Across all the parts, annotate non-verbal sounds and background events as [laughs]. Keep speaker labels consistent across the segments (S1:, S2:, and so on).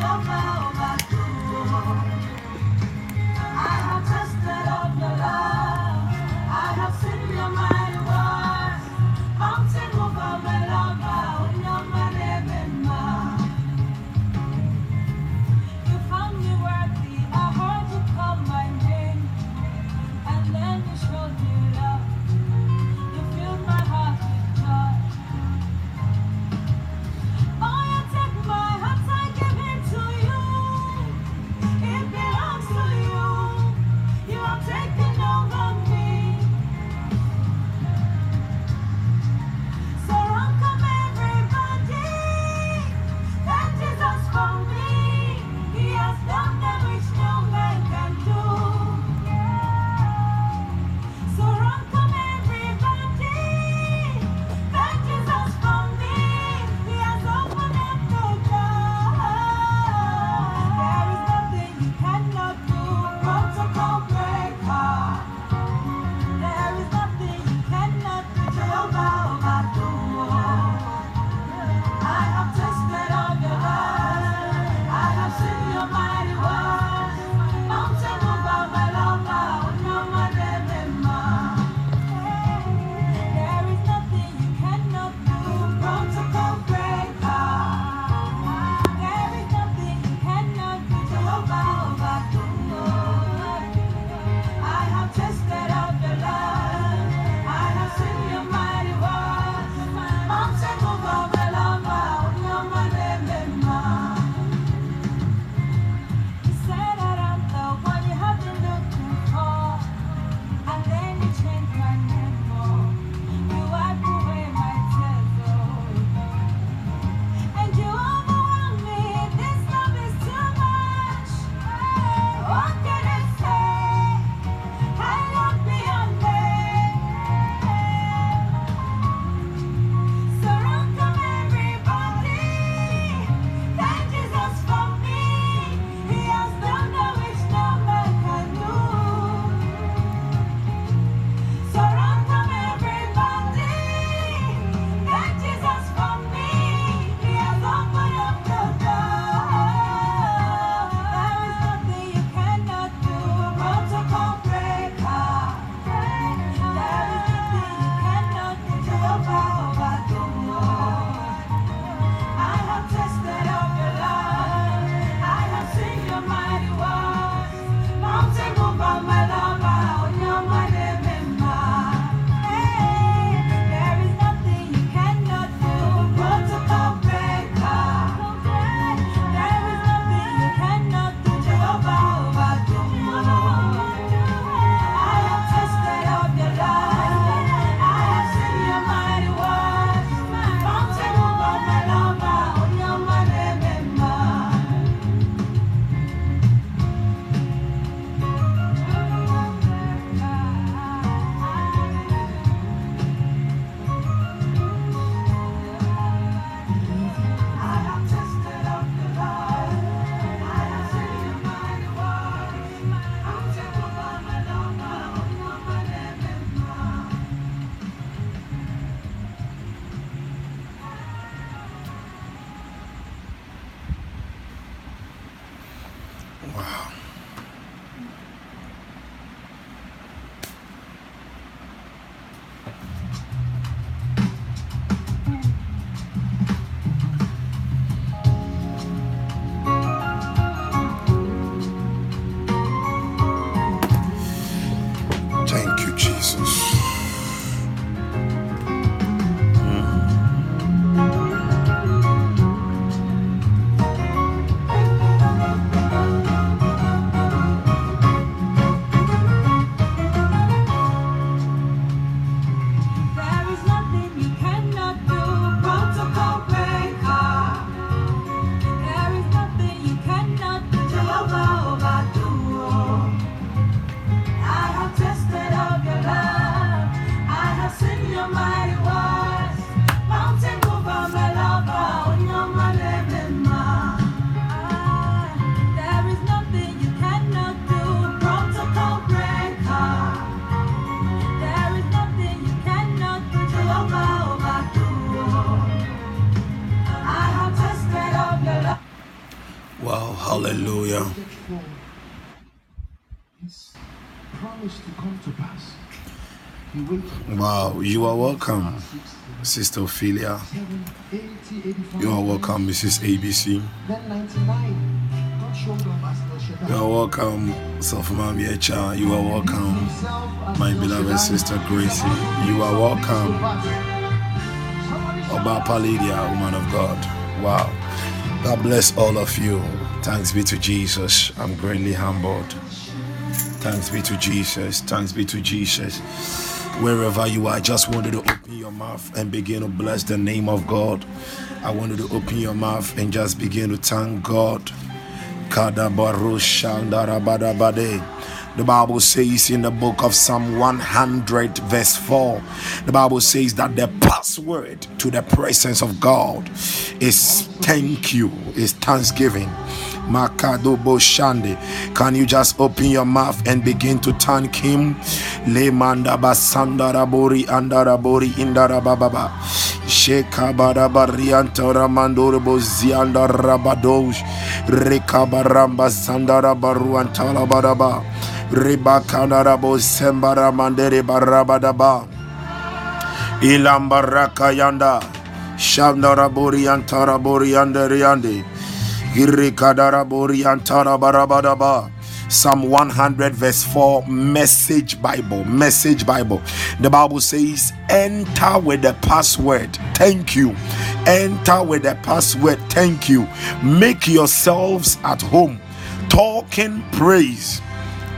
S1: I you
S2: are welcome, Sister Ophelia. You are welcome, Mrs. ABC. You are welcome, Sofuma Miecha. You are welcome, my beloved sister Gracie. You are welcome, Oba Palidia, woman of God. Wow. God bless all of you. Thanks be to Jesus. I'm greatly humbled. Thanks be to Jesus. Thanks be to Jesus. Wherever you are, I just wanted to open your mouth and begin to bless the name of God. I wanted to open your mouth and just begin to thank God. The Bible says in the book of Psalm 100, verse 4, the Bible says that the password to the presence of God is thank you, is thanksgiving. Makado Boshande. Can you just open your mouth and begin to thank him? Le manda basandara bori andara bori indara bababa. Shekabara bariantora mandoro bozianda rabadosh. Rekabaramba sandara baruantala badaba. Ribakanarabo Sembara Mandere Barabadaba Ilambaraka Yanda. Shandara Boriantara Borianderiande Irikadara Boriantara Barabadaba Psalm 100 verse 4 message Bible message Bible. The Bible says enter with the password. Thank you. Enter with the password. Thank you. Make yourselves at home. Talking praise.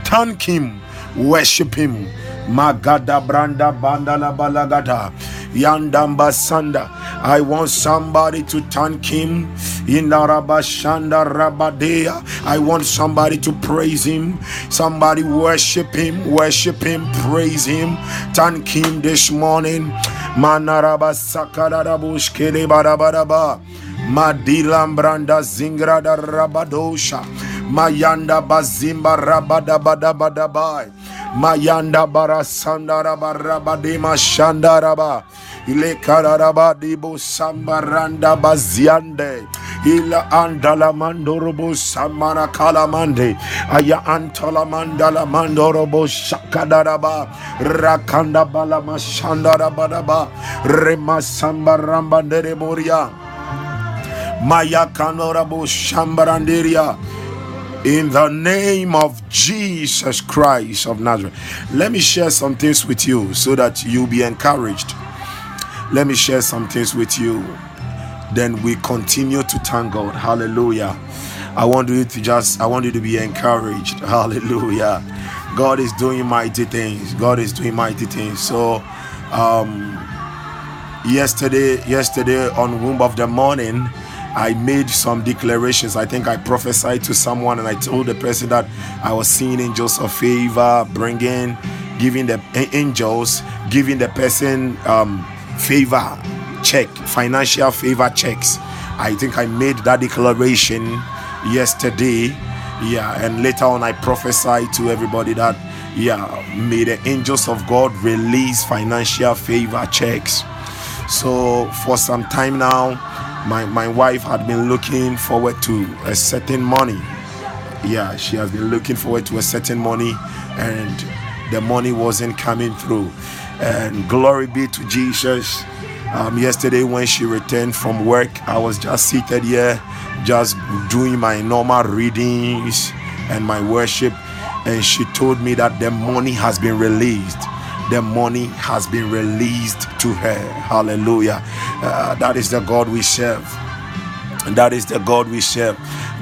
S2: Thank him, worship him. Magada branda bandala balagada. Yandamba Sanda. I want somebody to thank him. In Shanda Rabadea. I want somebody to praise him. Somebody worship him, worship him, praise him. Thank him this morning. Manaraba Sakarabush Kele Badabadaba. Madilam Branda Zingrada Rabadosha. Mayanda bazimba rabada bada bada bai. Mayanda barasanda raba rabadema shanda raba. Ile kararaba dibo sambaranda baziande. Ila andala mandorobo samana kalamande. Aya antala mandala mandorobo shakadaraba. Rakanda bala mashanda rabadaba. Rema sambaramba dereboria. Maya kanorabo shambaranderia in the name of Jesus Christ of Nazareth. Let me share some things with you so that you'll be encouraged. Let me share some things with you. Then we continue to thank God. Hallelujah. I want you to just, I want you to be encouraged. [laughs] Hallelujah. God is doing mighty things. God is doing mighty things. So, um, yesterday, yesterday on Womb of the Morning, I made some declarations. I think I prophesied to someone and I told the person that I was seeing angels of favor, bringing, giving the angels, giving the person um, favor check, financial favor checks. I think I made that declaration yesterday. Yeah, and later on I prophesied to everybody that yeah, may the angels of God release financial favor checks. So for some time now, my my wife had been looking forward to a certain money. Yeah she has been looking forward to a certain money and the money wasn't coming through. And glory be to jesus. Um, yesterday when she returned from work i was just seated here just doing my normal readings and my worship. And she told me that the money has been released the money has been released to her. Hallelujah. Uh, that is the God we serve. That is the God we serve.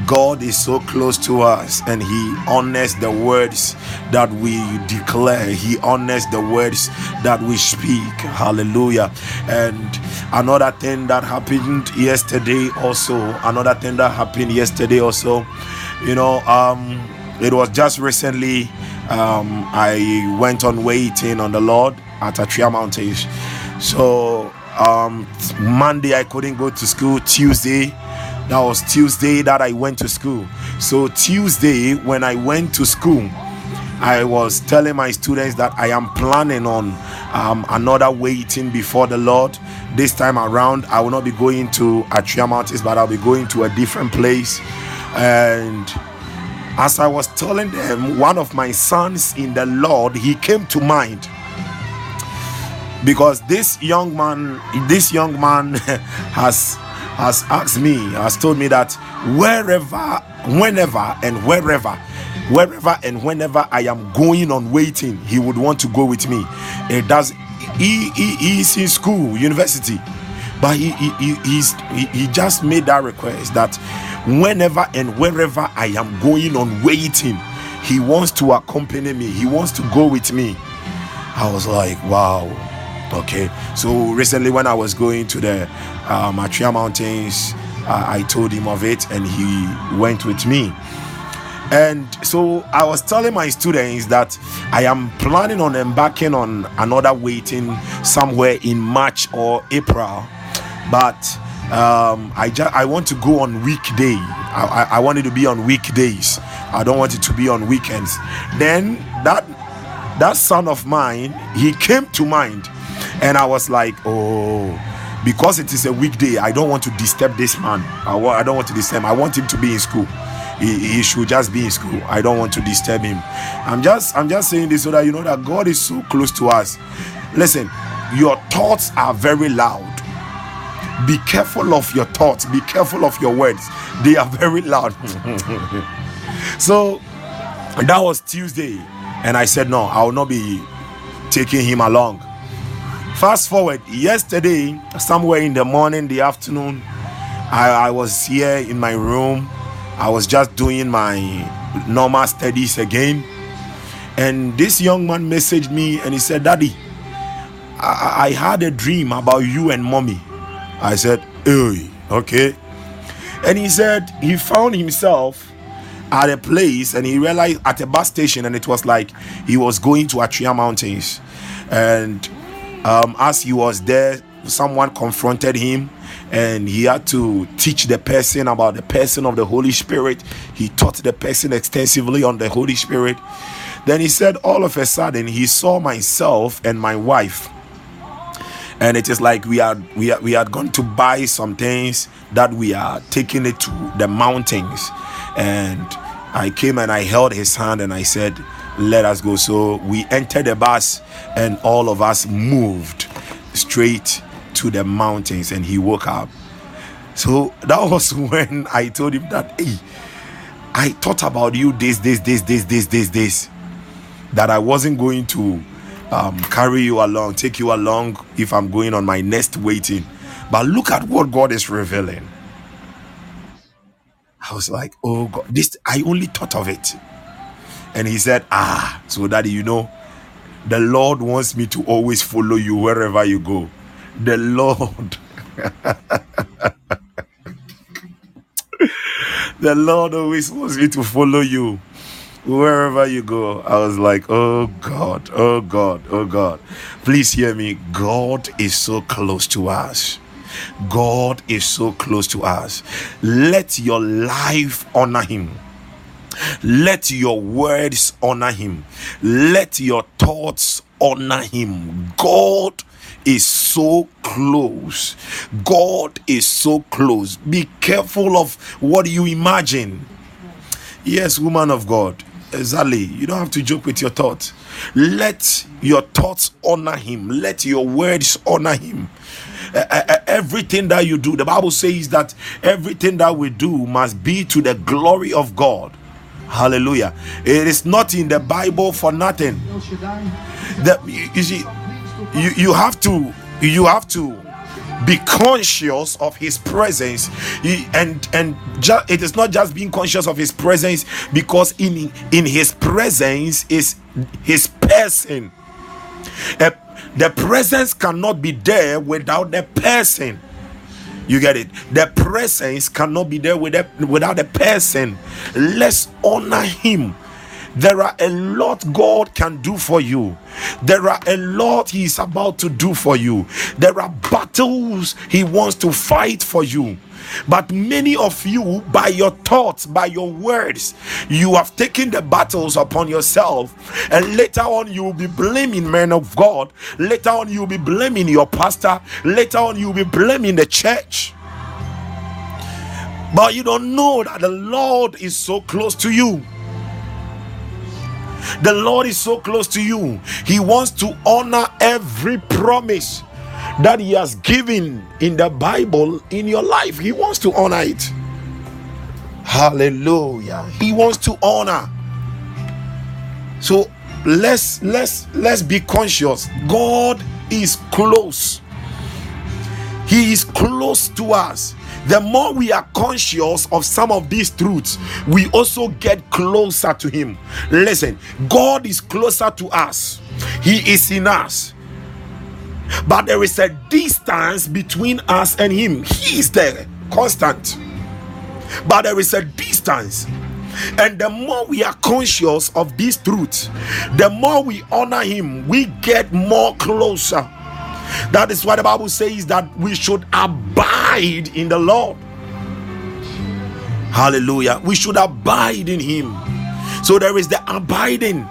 S2: God is so close to us and He honors the words that we declare. He honors the words that we speak. Hallelujah. And another thing that happened yesterday, also, another thing that happened yesterday, also, you know, um, it was just recently um, I went on waiting on the Lord at Atwea Mountains. So um, Monday I couldn't go to school. Tuesday, that was Tuesday that I went to school. So Tuesday when I went to school, I was telling my students that I am planning on um, another waiting before the Lord. This time around, I will not be going to Atwea Mountains, but I'll be going to a different place And as I was telling them, one of my sons in the Lord, he came to mind because this young man, this young man [laughs] has has asked me, has told me that wherever, whenever, and wherever, wherever and whenever I am going on waiting, he would want to go with me. It does. He, he, he's in school, university, but he, he, he, he's, he, he just made that request that whenever and wherever I am going on waiting, he wants to accompany me. He wants to go with me. I was like, wow. Okay. So recently, when I was going to the uh, Mountains, I told him of it and he went with me. And so I was telling my students that I am planning on embarking on another waiting somewhere in March or April, but um, I just I want to go on weekday. I, I, I want it to be on weekdays. I don't want it to be on weekends. Then that that son of mine, he came to mind, and I was like, oh, because it is a weekday, I don't want to disturb this man. I, I don't want to disturb him. I want him to be in school. He, he should just be in school. I don't want to disturb him. I'm just I'm just saying this so that you know that God is so close to us. Listen, your thoughts are very loud. Be careful of your thoughts. Be careful of your words. They are very loud. [laughs] so that was Tuesday, and I said no, I will not be taking him along. Fast forward, yesterday, somewhere in the morning, the afternoon, I, I was here in my room. I was just doing my normal studies again. And this young man messaged me and he said, Daddy, I, I had a dream about you and mommy. I said, Hey, okay. And he said he found himself at a place and he realized at a bus station and it was like he was going to Atwea Mountains. And um, as he was there, someone confronted him and he had to teach the person about the person of the Holy Spirit. He taught the person extensively on the Holy Spirit. Then he said, all of a sudden, he saw myself and my wife. And it is like we had we had, we had gone to buy some things that we are taking it to the mountains. And I came and I held his hand and I said, Let us go. So we entered the bus and all of us moved straight to the mountains and he woke up. So that was [laughs] when I told him that, hey, I thought about you this, this, this, this, this, this, this. That I wasn't going to um, carry you along, take you along if I'm going on my next waiting. But look at what God is revealing. I was like, oh God, this I only thought of it. And he said, Ah, so daddy, you know, the Lord wants me to always follow you wherever you go. The Lord. [laughs] the Lord always wants me to follow you wherever you go. I was like, oh God, oh God, oh God. Please hear me. God is so close to us. God is so close to us. Let your life honor him. Let your words honor him. Let your thoughts honor him. God is so close. God is so close. Be careful of what you imagine. Yes, woman of God. Exactly. You don't have to joke with your thoughts. Let your thoughts honor him. Let your words honor him. Uh, uh, everything that you do, the Bible says that everything that we do must be to the glory of God. Hallelujah. It is not in the Bible for nothing. That you see, you, you have to you have to be conscious of his presence. He- and and ju- it is not just being conscious of his presence because in in his presence is his person. The presence cannot be there without the person. You get it? The presence cannot be there with the, without the person. Let's honor him there are a lot God can do for you. There are a lot He is about to do for you. There are battles He wants to fight for you. But many of you, by your thoughts, by your words, you have taken the battles upon yourself. And later on, you will be blaming men of God. Later on, you will be blaming your pastor. Later on, you will be blaming the church. But you don't know that the Lord is so close to you. The Lord is so close to you. He wants to honor every promise that He has given in the Bible in your life. He wants to honor it. Hallelujah. He wants to honor. So let's let's let's be conscious. God is close. He is close to us. The more we are conscious of some of these truths, we also get closer to Him. Listen, God is closer to us, He is in us. But there is a distance between us and Him. He is there, constant. But there is a distance. And the more we are conscious of these truths, the more we honor Him, we get more closer. That is why the Bible says that we should abide in the Lord. Hallelujah. We should abide in Him. So there is the abiding.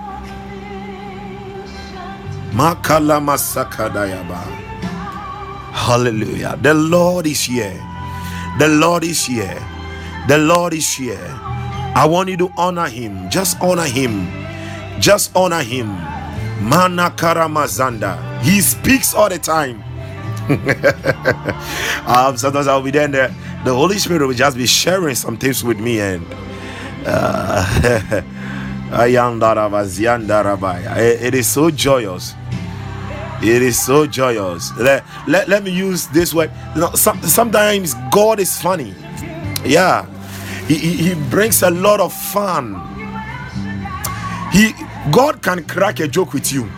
S2: Hallelujah. The Lord is here. The Lord is here. The Lord is here. I want you to honor Him. Just honor Him. Just honor Him. Manakaramazanda. He speaks all the time. [laughs] um, sometimes I'll be there and the, the Holy Spirit will just be sharing some things with me and uh, [laughs] it is so joyous. It is so joyous. Let, let, let me use this word. You know, some, sometimes God is funny. Yeah. He, he, he brings a lot of fun. He God can crack a joke with you.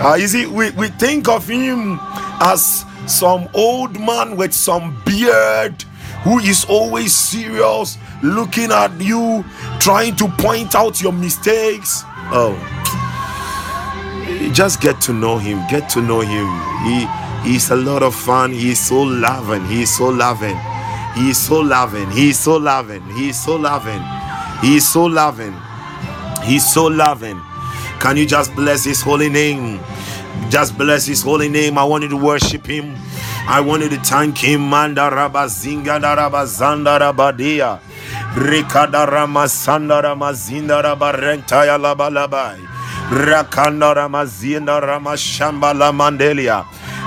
S2: Uh, [laughs] you see, we, we think of him as some old man with some beard who is always serious, looking at you, trying to point out your mistakes. Oh, just get to know him. Get to know him. He he's a lot of fun. He's so loving. He's so loving. He's so loving. He's so loving. He's so loving. He's so loving. He's so loving. Can you just bless his holy name? Just bless his holy name. I want you to worship him. I want you to thank him. Manda rabazinga darabazanda rabadia. Rikada ramasanda ramazinda rabarentaya labalabai. Rakanda ramazinda ramashamba la mandelia.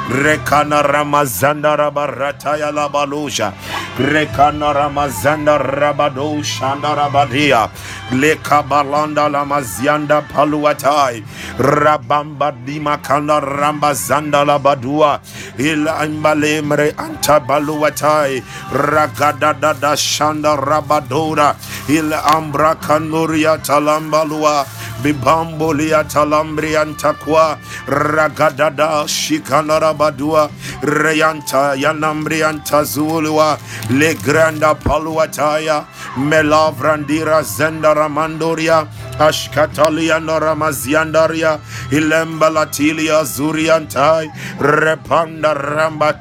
S2: Rekana ramazanda rabarataya labaluja. Rekana ramazanda rabado shanda rabadia. Leka balanda lamazianda paluatai. Rabamba dimakana rambazanda labadua. Ila imbalemre anta baluatai. Ragada dada shanda rabadora. Ila ambra kanuria talambalua. Bibambolia talambriantakwa. Ragadada shikanara badua reyanta yanambrianta zulua le granda paluataya melavrandira zendara mandoria ashkatalia noramaziandaria ilembalatilia zuriantai repanda ramba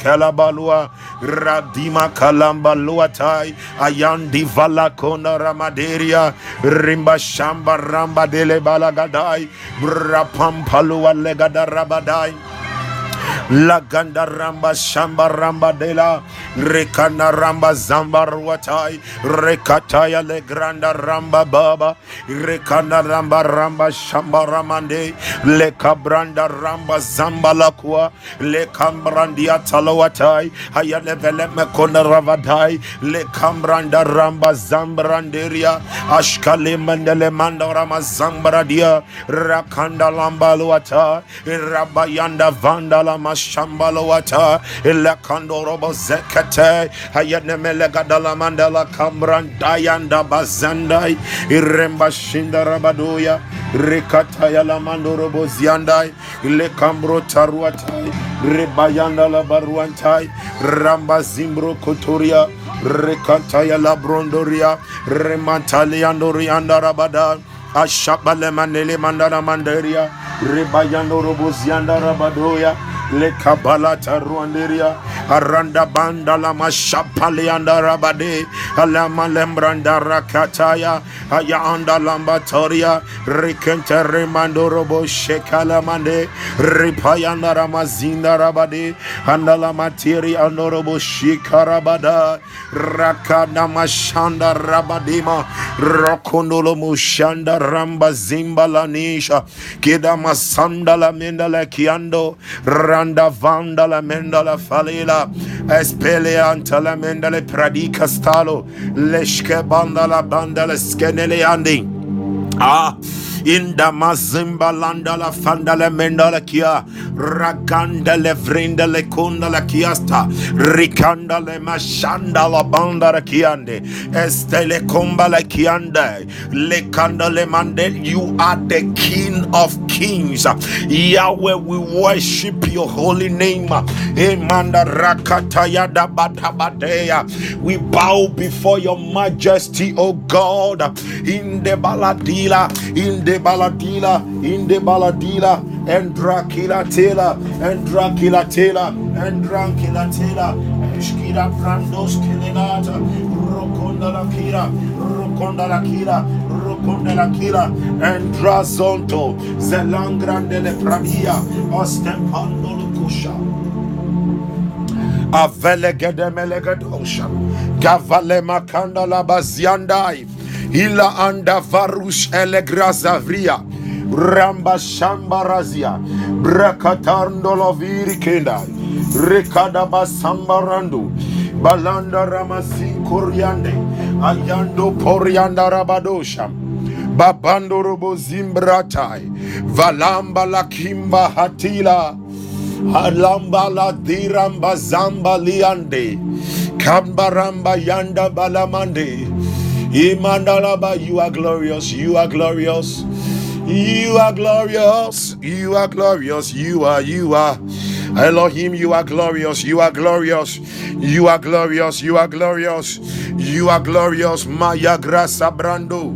S2: radima kalamba luatai ayandi valakona ramaderia rimba shamba ramba dele balagadai brapampalua legada rabadai La ganda ramba shamba ramba dela rekana ramba zamba ruatai rekataya le granda ramba baba rekana ramba ramba shamba ramande le kabranda ramba zamba lakua le kambrandia talowatai hayale vele mekona ravadai le kambranda ramba zambranderia ashkale mandele manda rama zambradia rakanda lamba luata rabayanda vandala mashambalo wata ilakando robo zekete hayane melegadala mandala kamran dayanda bazandai iremba shinda rabadoya rekataya la mando robo ziandai ile kambro taruatai rebayanda la baruantai ramba zimbro kotoria rekataya la brondoria remantaliandorianda rabada ashabale manele mandana manderia rebayando robo zianda rabadoya le kabala taruanderia aranda banda la mashapali anda rabade alama lembranda rakataya aya anda lambatoria rikente remando robo shekala mande ripayanda ramazinda rabade anda la materi andorobo shikarabada rakana mashanda rabadima rokondolo mushanda ramba zimba lanisha kida masanda la menda la kiando randa vanda la menda la falila espele anta la menda le pradika stalo leshke banda la banda la skenele andi. Ah inda mazimba landa la fanda le menda la kia raganda le vrinda le kunda la kiasta rikanda le mashanda la banda la kiande estele komba la kiande le kanda le mande you are the king of kings. Yahweh we worship your holy name. Emanda rakata yada batabadeya. We bow before your majesty o god. In the baladila in the baladila in the baladila and Dracula Taylor and Dracula Taylor and Dracula Taylor Eskira Brandos Kilinata Rokonda la Kira Rokonda la Kira Rokonda la Kira and Drazonto Zelangrande le Pradia Ostempando Lucusha Avele Gedemelegadosha Gavale Makanda la Baziandai Ila anda varus elegrazavria Ramba Shambarazia Brakatando Loviri Kenda. Rekada Basambarandu Balanda Ramasi Koryande Ayando Porianda Rabadosha. Babando Robo Zimbratai. Valamba Lakimba Hatila. Alamba la diramba zamba liande. Kambaramba yanda balamande Imandalaba you are glorious you are glorious you are glorious. You are glorious. You are, you are. Elohim, you are glorious. You are glorious. You are glorious. You are glorious. You are glorious. Maya grasa brando.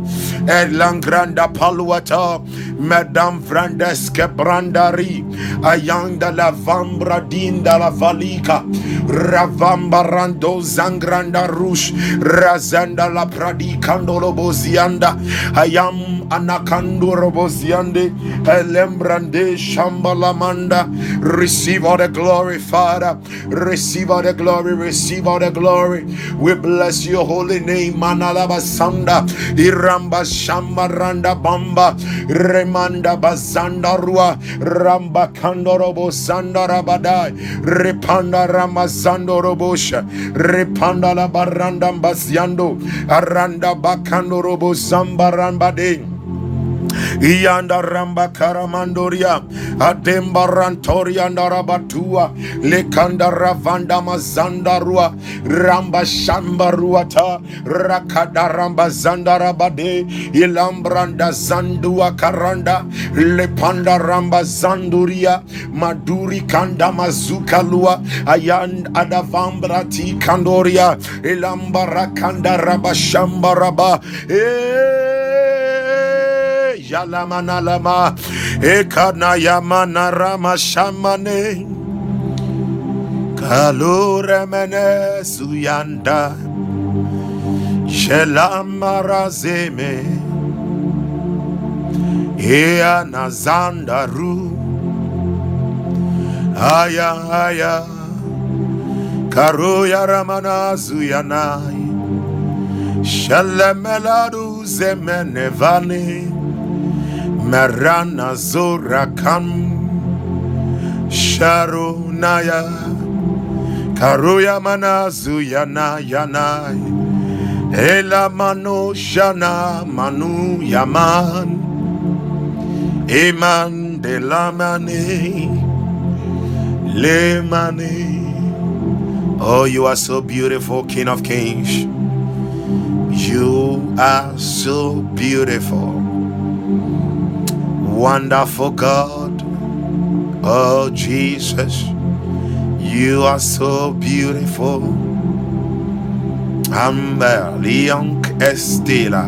S2: Elan granda paluata. Madame Frandeske brandari. Ayanda la vambra dinda la valika. Ravamba rando zangranda rush. Razanda la pradikandolo bozianda. Ayam anakando roboziande. Elembrande shambalamanda. Receive all the glory, Father. Receive all the glory. Receive all the glory. We bless your holy name. Manalaba Sanda. Iramba Shamba Randa Bamba. Remanda Bazanda Rua. Ramba Kandorobo Sanda Rabadai. Repanda Ramazando Robosha. Repanda la Baranda Baziando. Aranda Bakando Robo Zamba Rambade. Iyanda ramba karamandoria. Ademba rantoria ndarabatua lekanda ravanda mazandarua ramba shamba ruata. Rakada ramba zandarabade ilambranda zandua karanda. Lepanda ramba zanduria. Maduri kanda mazukalua ayand adavambrati kandoria. Ilambara kanda rabashamba raba. Eh Yalamana lama ekana yamana rama shamane kalure mene suyanda shelamara zeme ea nazandaru aya aya. Karuya ramana zuyanai Shalameladu zemenevane Marana Zorakam Sharunaya. Karuya Manazuyana Yanai Ela Mano Shana Manu Yaman. Eman de Lamane Lemane Oh you are so beautiful King of Kings. You are so beautiful wonderful God. Oh, Jesus, you are so beautiful. Amber Leon Estela.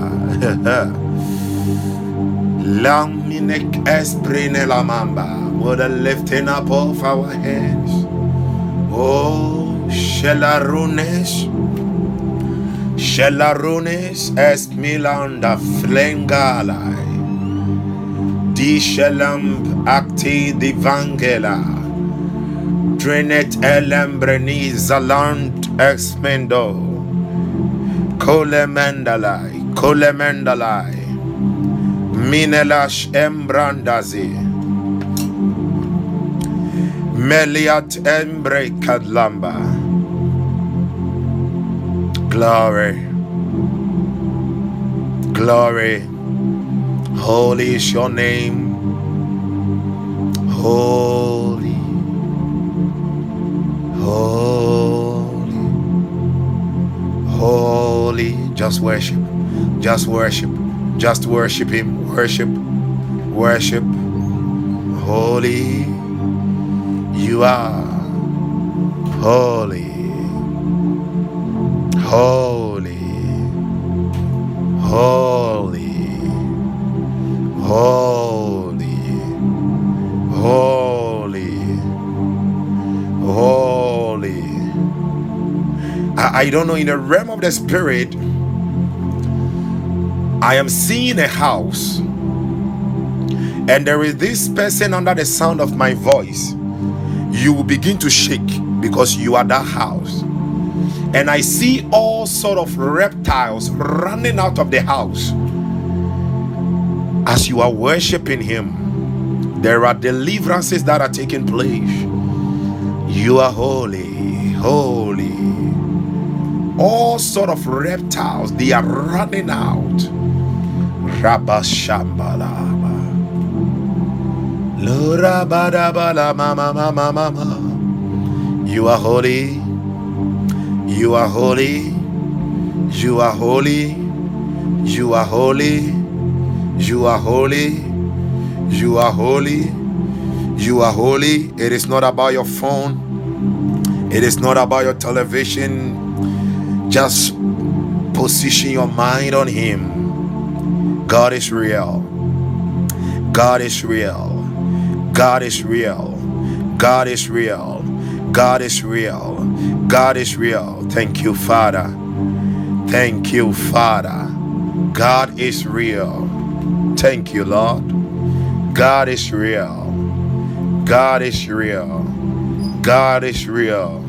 S2: Laminek [laughs] Esprine la Mamba. With the lifting up of our hands. Oh, Shelarunes. Shelarunes es milanda flengalai. Di shelamb acti divangela. Drenet elembreni zalant exmendo. Kolemendalai. Kolemendalai. Minelash embrandazi. Meliat embre kadlamba. Glory. Glory. Holy is your name. Holy. Holy. Holy. Just worship. Just worship. Just worship Him. Worship. Worship. Holy. You are holy. Holy. Holy. Holy. Holy. Holy. I, I don't know, in the realm of the spirit, I am seeing a house, and there is this person under the sound of my voice. You will begin to shake because you are that house. And I see all sort of reptiles running out of the house as you are worshiping him. There are deliverances that are taking place. You are holy, holy. All sort of reptiles, they are running out. Rabashambalaba. Lura badabala mama mama mama. You are holy. You are holy. You are holy. You are holy. You are holy. You are holy. You are holy. It is not about your phone. It is not about your television. Just position your mind on Him. God is real. God is real. God is real. God is real. God is real. God is real. Thank you, Father. Thank you, Father. God is real. Thank you, Lord. God is real. God is real. God is real.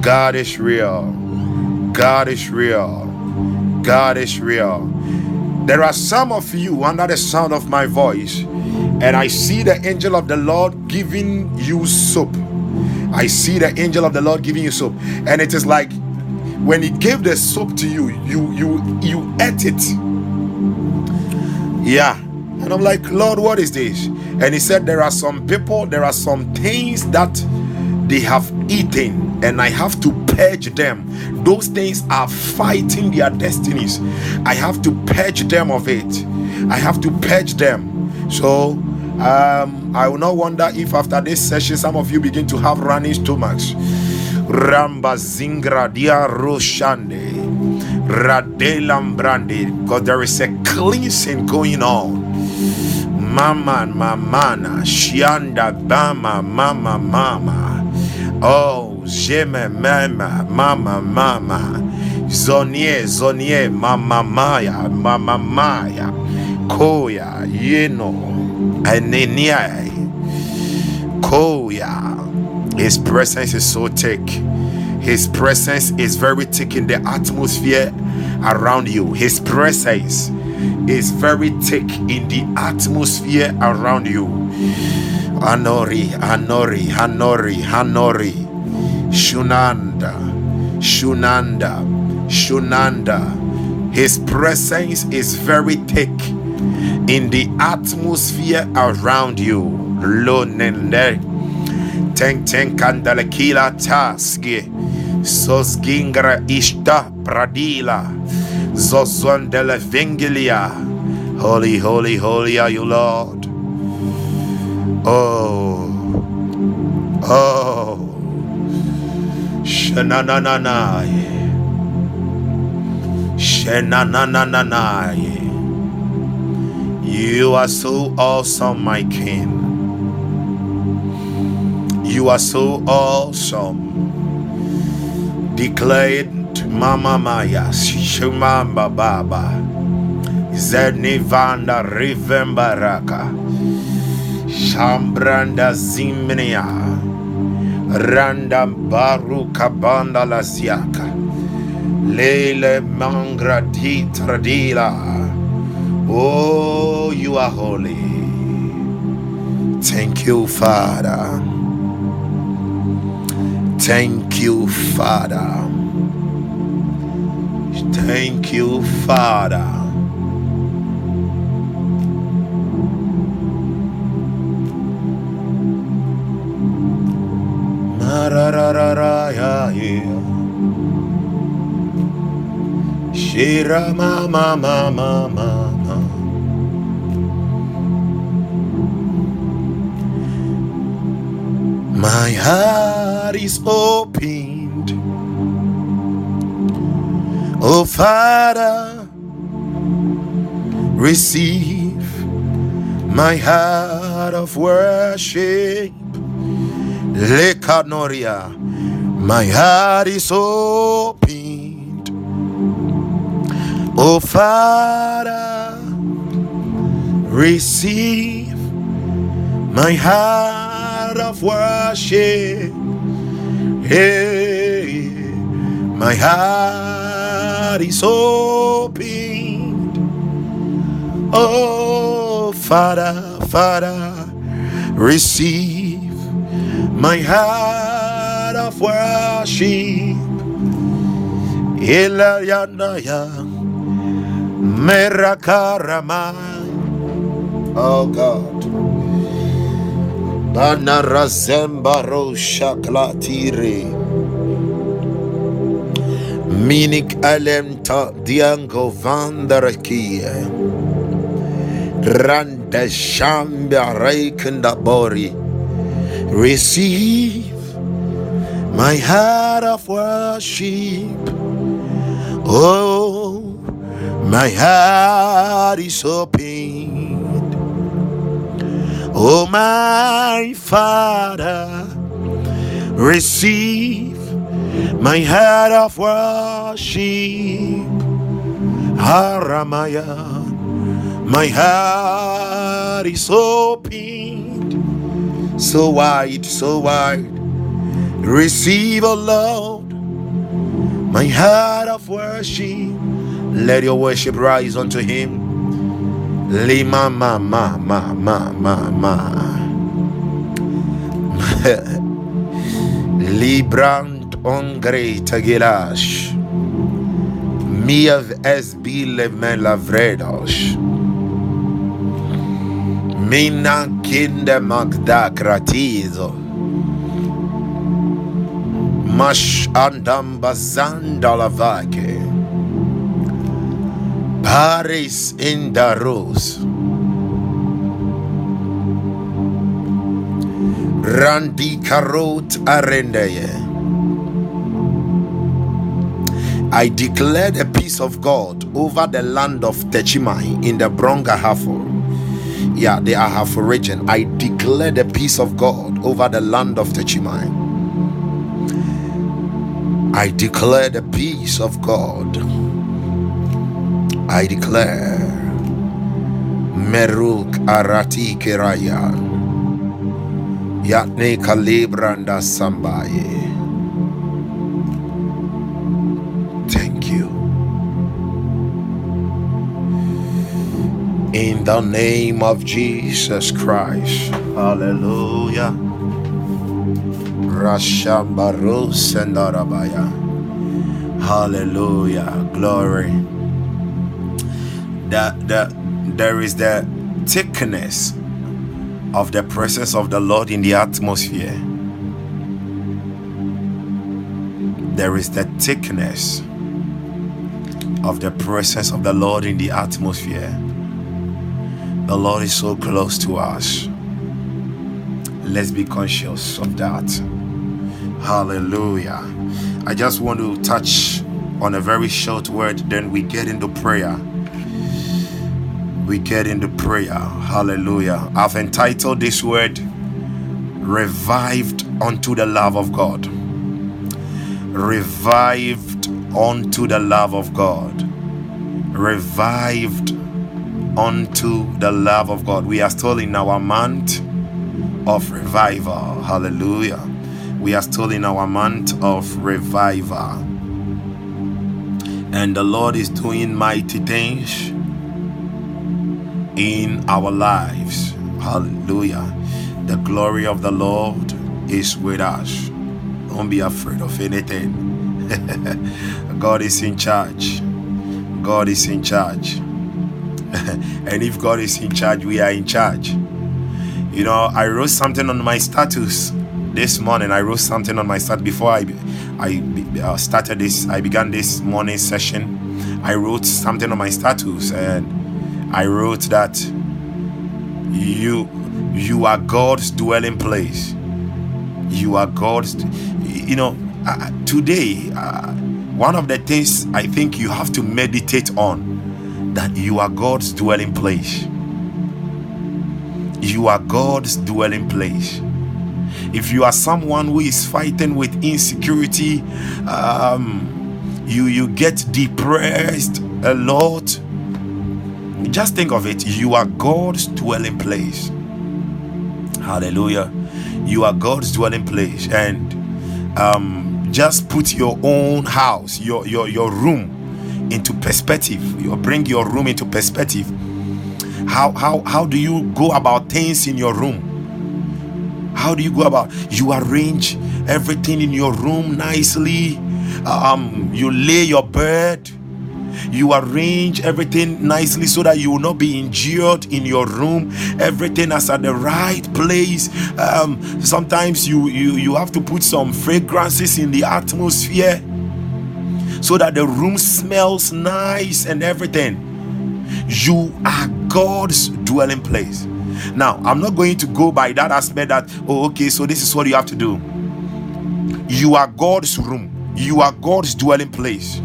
S2: God is real. God is real. God is real. There are some of you under the sound of my voice, and I see the angel of the Lord giving you soap. I see the angel of the Lord giving you soap, and it is like when he gave the soap to you, you you you ate it. Yeah. And I'm like, Lord, what is this? And he said, There are some people, there are some things that they have eaten, and I have to purge them. Those things are fighting their destinies. I have to purge them of it. I have to purge them. So um, I will not wonder if after this session some of you begin to have running stomachs. Ramba roshande. Radelam brandi. Because there is a cleansing going on. Mama, mamana, shianda, bama, mama, mama. Oh, jeme, mama, mama, mama. Zonie, zonie, mama, maya, mama, maya. Koya, yeno, anenia. Eh. Koya. His presence is so thick. His presence is very thick in the atmosphere around you. His presence is very thick in the atmosphere around you. Anori, Anori, Hanori, Hanori, Shunanda, Shunanda, Shunanda. His presence is very thick in the atmosphere around you. Lonende. Ten ten kandalakila taski. Sosgingra ishta pradila. Zozondele vingilia. Holy, holy, holy are you, Lord. Oh. Oh. Shenanananaye. Shenanananaye. You are so awesome, my King. You are so awesome. Declare it, Mama Maya, Shimamba Baba, Zenivanda Rivembaraka, Shambranda Zimnia, Randa Baruka Banda Lasiaka, Lele Mangra Di Tradila. Oh, you are holy. Thank you, Father. Thank you, Father. Thank you, Father. Shira mama mama mama. My heart is opened. Oh Father, receive my heart of worship. Lekanoria, my heart is opened. Oh Father, receive my heart of worship. Hey, my heart is opened. Oh Father, Father, receive my heart of worship. Ilayanaya Merakarama. Oh God. Shaklatire. Minik alenta diango vandarakie. Randa shambia reikendabori. Receive my heart of worship. Oh, my heart is opened. Oh, my Father, receive my heart of worship. Haramaya, my heart is opened. So wide, so wide. Receive, O Lord, my heart of worship. Let your worship rise unto him. Lima ma ma ma ma ma ma. [laughs] Librand ongre tagilash. Miav SB leme lavredos. Mina kinde magda kratizo. Mash andam bazanda lavake. Paris in the rose. Randi karot arendeye. I declare the peace of God over the land of Techiman in the Brong-Ahafo. Yeah, the Ahafo region. I declare the peace of God over the land of Techiman. I declare the peace of God. I declare Meruk Arati Kirayan Yatne Kalibranda Sambaye. Thank you. In the name of Jesus Christ. Hallelujah. Rashambaru Sendarabaya. Hallelujah. Glory. That that there is the thickness of the presence of the Lord in the atmosphere. There is the thickness of the presence of the Lord in the atmosphere. The Lord is so close to us. Let's be conscious of that. Hallelujah. I just want to touch on a very short word, then we get into prayer. We get into prayer. Hallelujah. I've entitled this word Revived unto the Love of God. revived unto the love of God. Revived unto the love of God. We are still in our month of revival. Hallelujah. We are still in our month of revival. And the Lord is doing mighty things in our lives. Hallelujah. The glory of the Lord is with us. Don't be afraid of anything. [laughs] God is in charge. God is in charge. [laughs] and if God is in charge, we are in charge. You know, I wrote something on my status this morning. I wrote something on my status before I I uh, started this. I began this morning session. I wrote something on my status, and I wrote that you you are God's dwelling place. You are God's. You know, uh, today uh, one of the things I think you have to meditate on that you are God's dwelling place. You are God's dwelling place. If you are someone who is fighting with insecurity, um, you you get depressed a lot just think of it you are god's dwelling place. Hallelujah. You are god's dwelling place. And um, just put your own house your your your room into perspective. You bring your room into perspective. How how how do you go about things in your room? How do you go about you arrange everything in your room nicely? Um you lay your bed you arrange everything nicely so that you will not be injured in your room. Everything is at the right place. Um, sometimes you, you you have to put some fragrances in the atmosphere so that the room smells nice and everything. You are god's dwelling place. Now i'm not going to go by that aspect that oh okay so this is what you have to do. You are god's room. You are god's dwelling place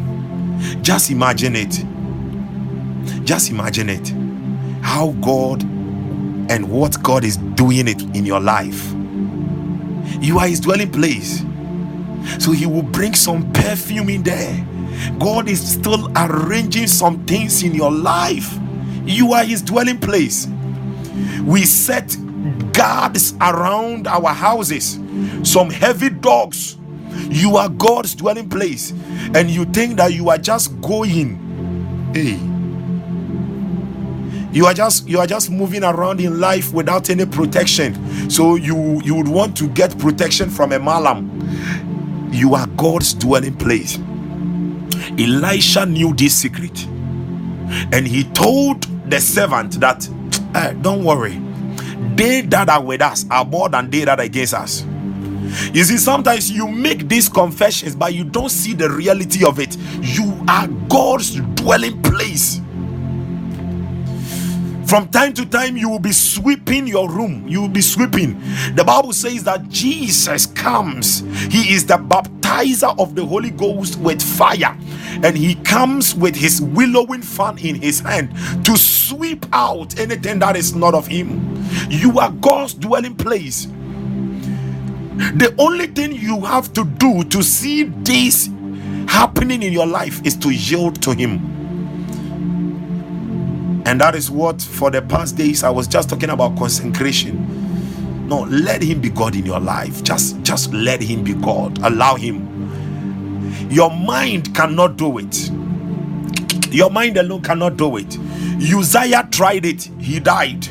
S2: just imagine it. Just imagine it. How God and what God is doing it in your life. You are his dwelling place. So he will bring some perfume in there. God is still arranging some things in your life. You are his dwelling place. We set guards around our houses, some heavy dogs you are God's dwelling place, and you think that you are just going. Hey. You are just you are just moving around in life without any protection. So you you would want to get protection from a malam. You are God's dwelling place. Elisha knew this secret, and he told the servant that, eh, "Don't worry, they that are with us are more than they that are against us." You see, sometimes you make these confessions, but you don't see the reality of it. You are God's dwelling place. From time to time, you will be sweeping your room. You will be sweeping. The Bible says that Jesus comes, He is the baptizer of the Holy Ghost with fire, and He comes with His winnowing fan in His hand to sweep out anything that is not of Him. You are God's dwelling place. The only thing you have to do to see this happening in your life is to yield to Him. And that is what for the past days I was just talking about consecration. No, let him be God in your life. Just just let him be God. Allow him. Your mind cannot do it. Your mind alone cannot do it. Uzziah tried it, he died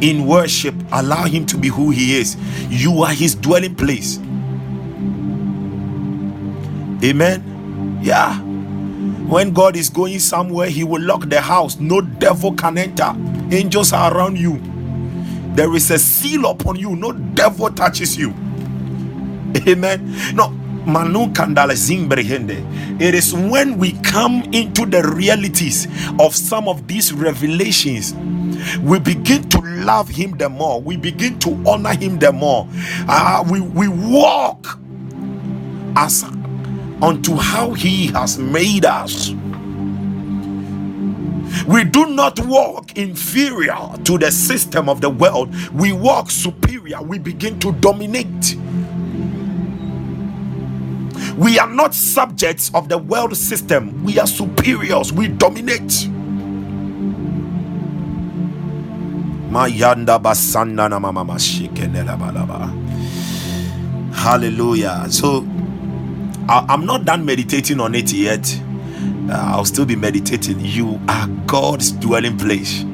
S2: in worship, allow Him to be who He is. You are His dwelling place. Amen. Yeah. When God is going somewhere, He will lock the house. No devil can enter. Angels are around you. There is a seal upon you. No devil touches you. Amen. No. It is when we come into the realities of some of these revelations we begin to love him the more we begin to honor him the more. Uh, we, we walk as unto how he has made us. We do not walk inferior to the system of the world. We walk superior. We begin to dominate. We are not subjects of the world system, we are superiors, we dominate. Mayanda basanda na mama balaba. Hallelujah. So I- I'm not done meditating on it yet. Uh, I'll still be meditating. You are God's dwelling place.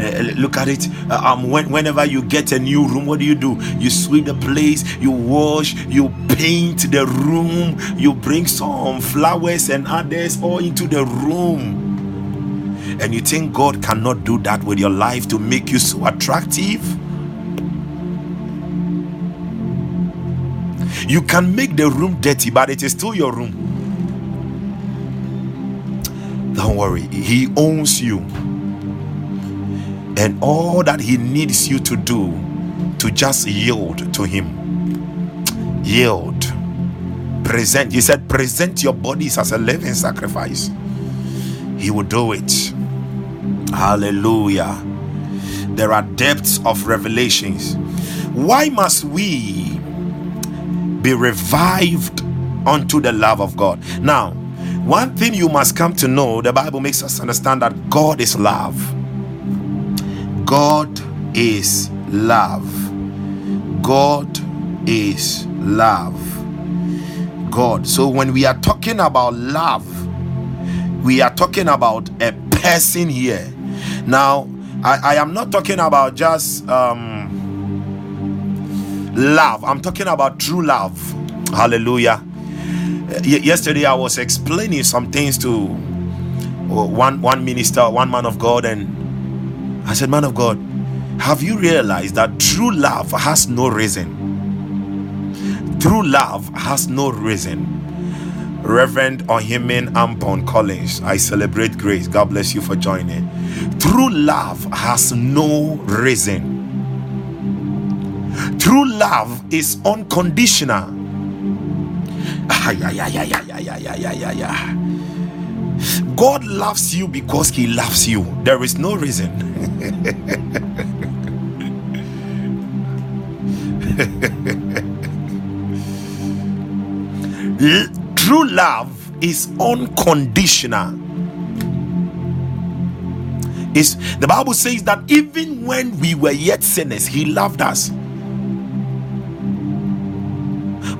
S2: Uh, look at it. Uh, um, when, whenever you get a new room, what do you do? You sweep the place, you wash, you paint the room, you bring some flowers and others all into the room. And you think God cannot do that with your life to make you so attractive? You can make the room dirty, but it is still your room. Don't worry, He owns you. And all that He needs you to do to just yield to Him. Yield. Present. He said, present your bodies as a living sacrifice. He will do it. Hallelujah. There are depths of revelations. Why must we be revived unto the love of God? Now, one thing you must come to know the Bible makes us understand that God is love. God is love. God is love. God. So when we are talking about love, we are talking about a person here. Now, I, I am not talking about just um, love, I'm talking about true love. Hallelujah. Y- yesterday, I was explaining some things to one one minister, one man of God, and I said, Man of God, have you realized that true love has no reason? True love has no reason. Reverend Ohimin Ampon Collins, I celebrate grace. God bless you for joining. True love has no reason. True love is unconditional. God loves you because He loves you. There is no reason. [laughs] True love is unconditional. Is the Bible says that even when we were yet sinners, He loved us.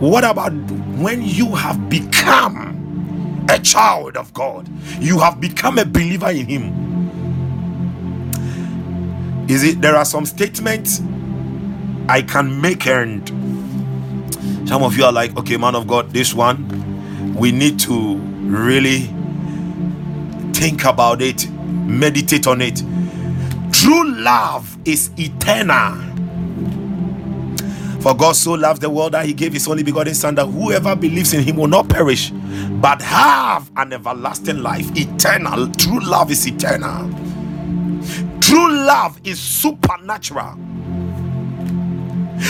S2: What about when you have become a child of God? You have become a believer in Him. Is it there are some statements I can make and some of you are like, okay, man of God, this one we need to really think about it, meditate on it. True love is eternal. For God so loved the world that he gave his only begotten Son, that whoever believes in him will not perish, but have an everlasting life. Eternal. True love is eternal. True love is supernatural.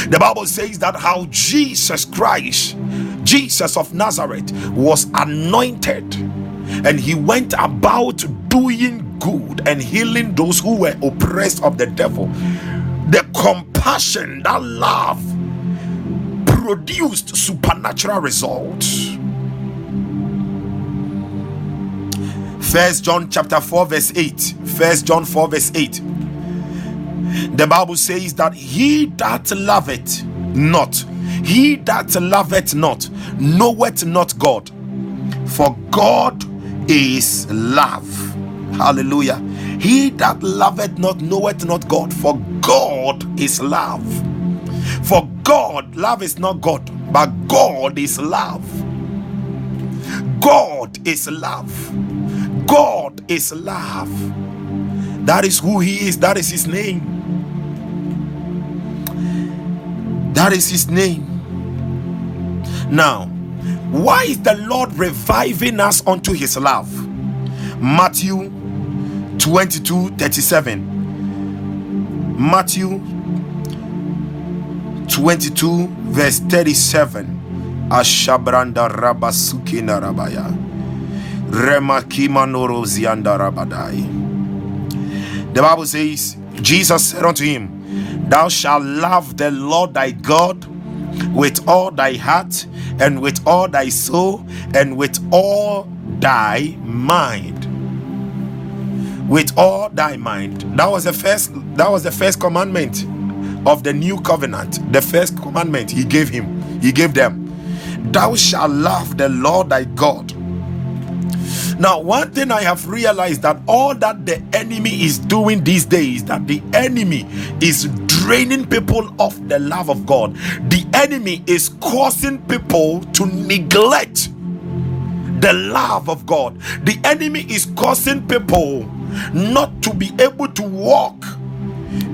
S2: The Bible says that how Jesus Christ, Jesus of Nazareth, was anointed and he went about doing good and healing those who were oppressed of the devil. The compassion, that love produced supernatural results. First John chapter 4 verse 8. First John 4 verse 8. The Bible says that he that loveth not, he that loveth not, knoweth not God, for God is love. Hallelujah. He that loveth not knoweth not God, for God is love. For God, love is not God, but God is love. God is love. God is love. That is who He is, that is His name. That is His name. Now, why is the Lord reviving us unto His love? Matthew 22 37. Matthew 22 verse 37 ashabranda rabasukina rabaya remakima norozianda rabadai the bible says jesus said unto him thou shalt love the lord thy god with all thy heart and with all thy soul and with all thy mind. With all thy mind. That was the first that was the first commandment of the new covenant. The first commandment he gave him. He gave them thou shalt love the lord thy god now one thing i have realized that all that the enemy is doing these days that the enemy is draining people of the love of god. The enemy is causing people to neglect the love of god. The enemy is causing people not to be able to walk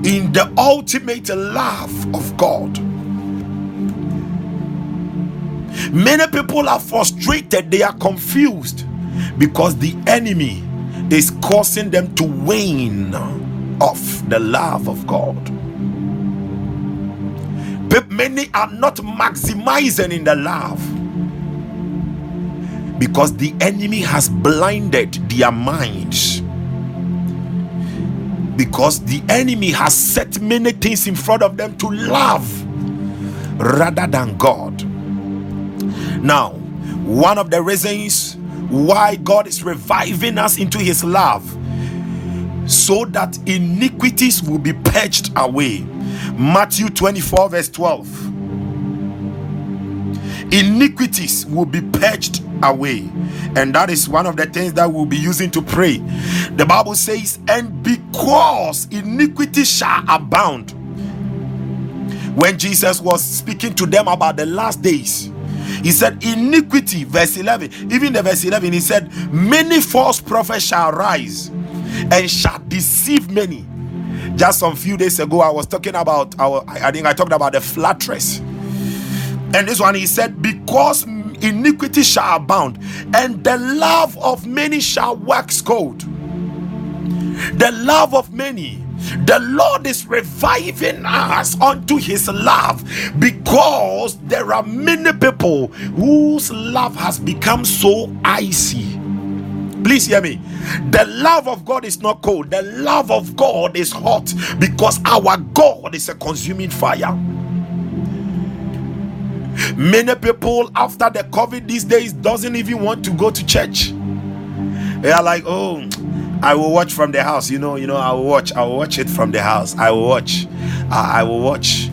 S2: in the ultimate love of god. Many people are frustrated, they are confused because the enemy is causing them to wane off the love of God. But many are not maximizing in the love because the enemy has blinded their minds. Because the enemy has set many things in front of them to love rather than God. Now, one of the reasons why God is reviving us into his love so that iniquities will be purged away. Matthew 24, verse 12. Iniquities will be purged away, and that is one of the things that we'll be using to pray. The Bible says, And because iniquity shall abound, when Jesus was speaking to them about the last days, he said, Iniquity, verse 11. Even the verse 11, he said, Many false prophets shall rise and shall deceive many. Just some few days ago, I was talking about our, I think I talked about the flatterers. And this one, he said, Because iniquity shall abound, and the love of many shall wax cold. The love of many the Lord is reviving us unto His love because there are many people whose love has become so icy. Please hear me. The love of God is not cold, the love of God is hot because our God is a consuming fire. Many people after the COVID these days doesn't even want to go to church. They are like, oh, I will watch from the house. You know, you know, I will watch. I will watch it from the house. I will watch. Uh, I will watch.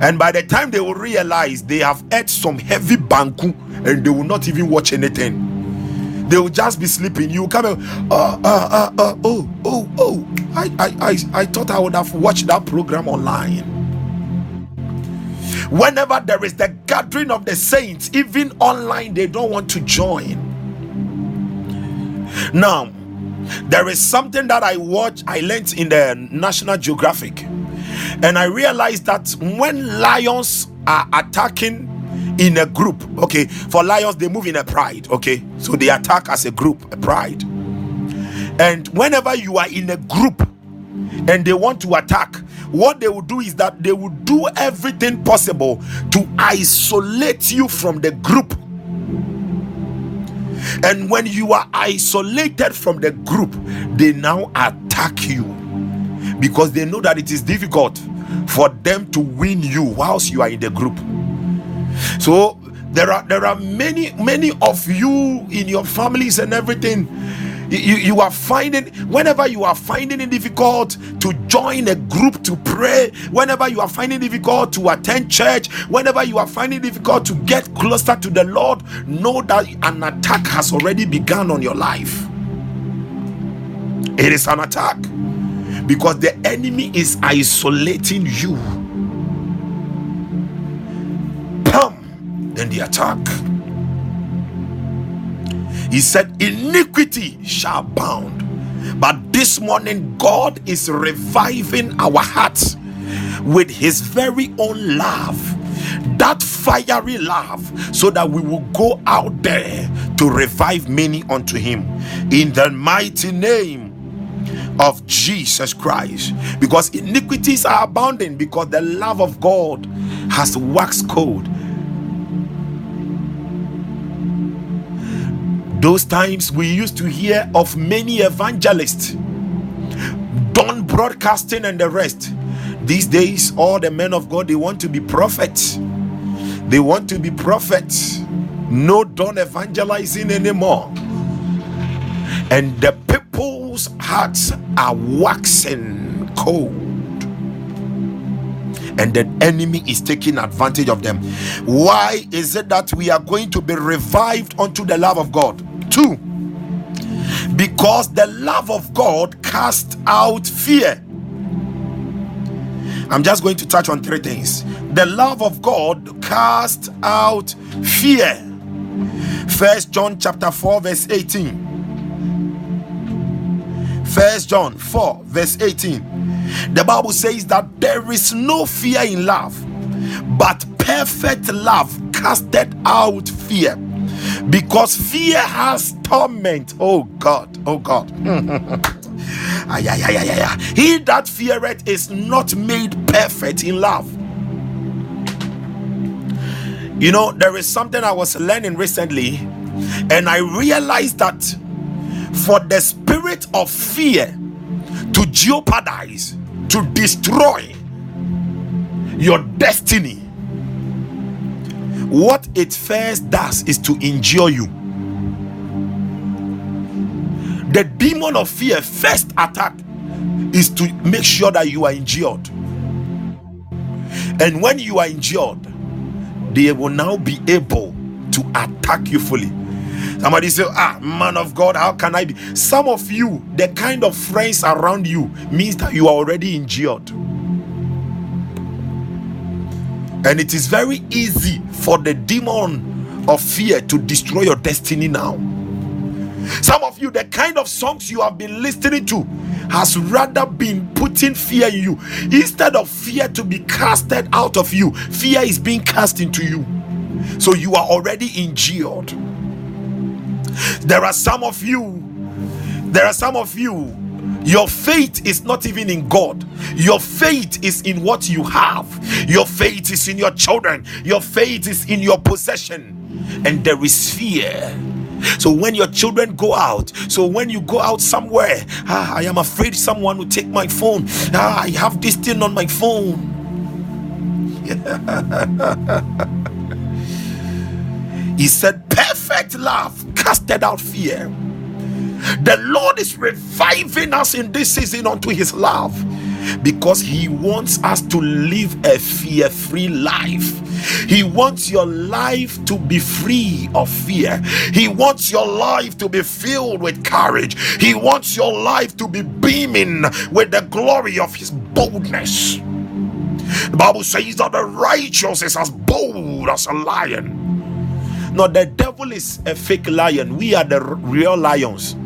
S2: And by the time they will realize they have ate some heavy banku and they will not even watch anything. They will just be sleeping. You come and uh, uh, uh, uh, oh, oh, oh. I, I, I, I thought I would have watched that program online. Whenever there is the gathering of the saints, even online, they don't want to join. Now, there is something that I watch, I learned in the National Geographic, and I realized that when lions are attacking in a group, okay, for lions they move in a pride, okay, so they attack as a group, a pride. And whenever you are in a group and they want to attack, what they will do is that they will do everything possible to isolate you from the group and when you are isolated from the group, they now attack you because they know that it is difficult for them to win you whilst you are in the group. So there are there are many many of you in your families and everything you, you are finding whenever you are finding it difficult to join a group to pray whenever you are finding it difficult to attend church whenever you are finding it difficult to get closer to the lord know that an attack has already begun on your life. It is an attack because the enemy is isolating you. Come in the attack he said, Iniquity shall bound. But this morning, God is reviving our hearts with His very own love, that fiery love, so that we will go out there to revive many unto Him in the mighty name of Jesus Christ. Because iniquities are abounding, because the love of God has waxed cold Those times we used to hear of many evangelists, dawn broadcasting and the rest. These days, all the men of God they want to be prophets. They want to be prophets. No dawn evangelizing anymore. And the people's hearts are waxing cold. And the enemy is taking advantage of them. Why is it that we are going to be revived unto the love of God? Two, because the love of God casts out fear. I'm just going to touch on three things. The love of God casts out fear. First John chapter 4, verse 18. First John 4, verse 18. The Bible says that there is no fear in love, but perfect love casted out fear. Because fear has torment. Oh God, oh God. [laughs] Ay, ay, ay, ay, ay. He that feareth is not made perfect in love. You know, there is something I was learning recently, and I realized that for the spirit of fear to jeopardize, to destroy your destiny, what it first does is to injure you. The demon of fear first attack is to make sure that you are injured. And when you are injured they will now be able to attack you fully. Somebody say ah man of god how can i be? Some of you the kind of friends around you means that you are already injured and it is very easy for the demon of fear to destroy your destiny now some of you, the kind of songs you have been listening to has rather been putting fear in you. Instead of fear to be casted out of you, fear is being cast into you. So you are already injured. There are some of you, there are some of you, your faith is not even in God. Your faith is in what you have. Your faith is in your children. Your faith is in your possession. And there is fear so when your children go out, so when you go out somewhere, ah, I am afraid someone will take my phone. Ah, I have this thing on my phone. [laughs] he said, Perfect love casted out fear. The Lord is reviving us in this season unto his love because he wants us to live a fear free life. He wants your life to be free of fear. He wants your life to be filled with courage. He wants your life to be beaming with the glory of his boldness. The Bible says that the righteous is as bold as a lion. Now, the devil is a fake lion. We are the real lions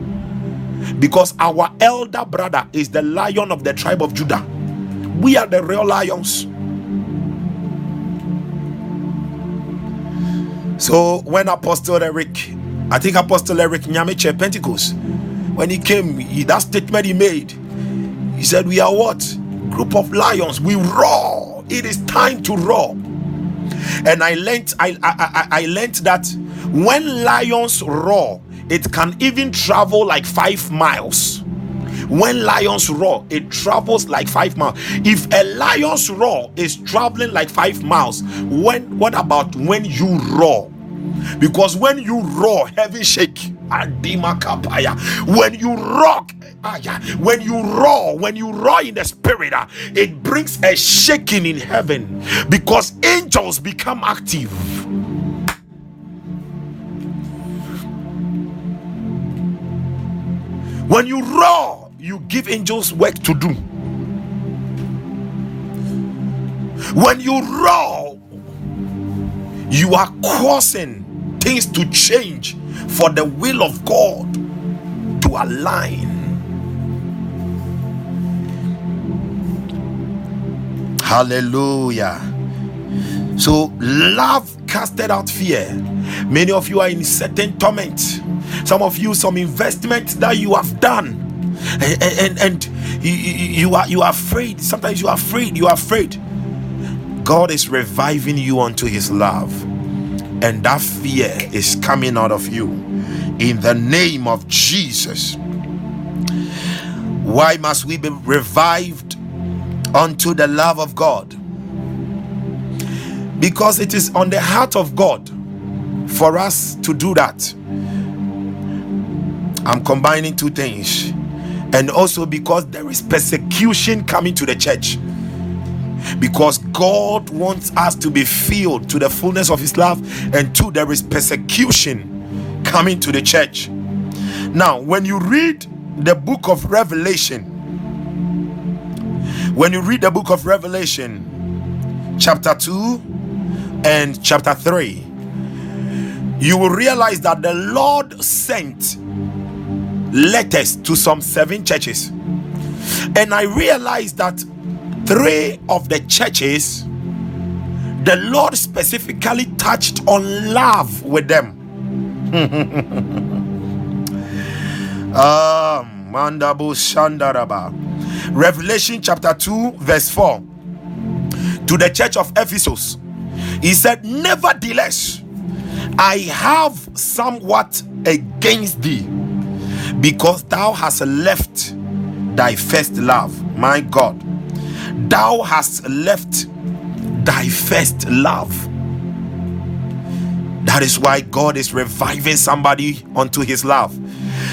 S2: because our elder brother is the lion of the tribe of Judah. We are the real lions. So when Apostle Eric, I think Apostle Eric Nyamekye Pentecost, when he came, he, that statement he made, he said, We are what? Group of lions. We roar. It is time to roar. And I learned, I, I, I, I learned that when lions roar, it can even travel like five miles. When lions roar it travels like five miles. If a lion's roar is traveling like five miles when what about when you roar? Because when you roar heaven shake adima kapaya. When you rock when you roar when you roar in the spirit uh, it brings a shaking in heaven because angels become active When you roar, you give angels work to do. When you roar, you are causing things to change for the will of God to align. Hallelujah. So, love casted out fear. Many of you are in certain torment. Some of you, some investment that you have done, and, and, and you, you are you are afraid. Sometimes you are afraid. You are afraid. God is reviving you unto His love, and that fear is coming out of you in the name of Jesus. Why must we be revived unto the love of God? Because it is on the heart of God for us to do that. I'm combining two things, and also because there is persecution coming to the church. Because God wants us to be filled to the fullness of His love, and two, there is persecution coming to the church. Now, when you read the book of Revelation, when you read the book of Revelation, chapter 2 and chapter 3, you will realize that the Lord sent letters to some seven churches. And I realized that three of the churches, the Lord specifically touched on love with them. [laughs] um. Revelation chapter 2, verse 4. To the church of Ephesus, he said, Nevertheless, I have somewhat against thee, because thou hast left thy first love. My God, thou hast left thy first love. That is why God is reviving somebody unto his love.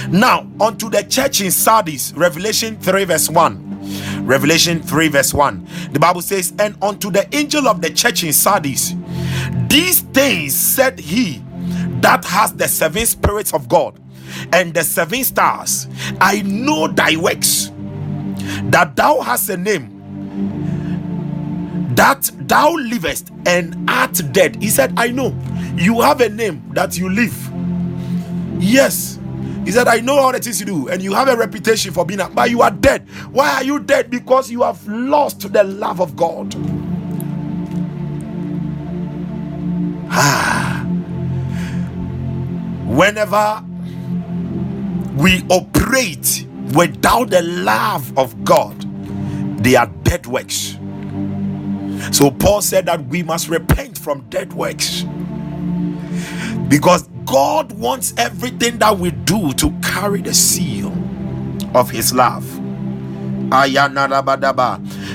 S2: Now, unto the church in Sardis, Revelation 3, verse 1. Revelation 3, verse 1. The Bible says, And unto the angel of the church in Sardis, these things said he that has the seven spirits of God and the seven stars. I know thy works, that thou hast a name, that thou livest and art dead. He said, I know you have a name that you live. Yes. He said, I know all the things you do, and you have a reputation for being, a, but you are dead. Why are you dead? Because you have lost the love of God. Ah. Whenever we operate without the love of God, they are dead works. So Paul said that we must repent from dead works because God wants everything that we do to carry the seal of His love.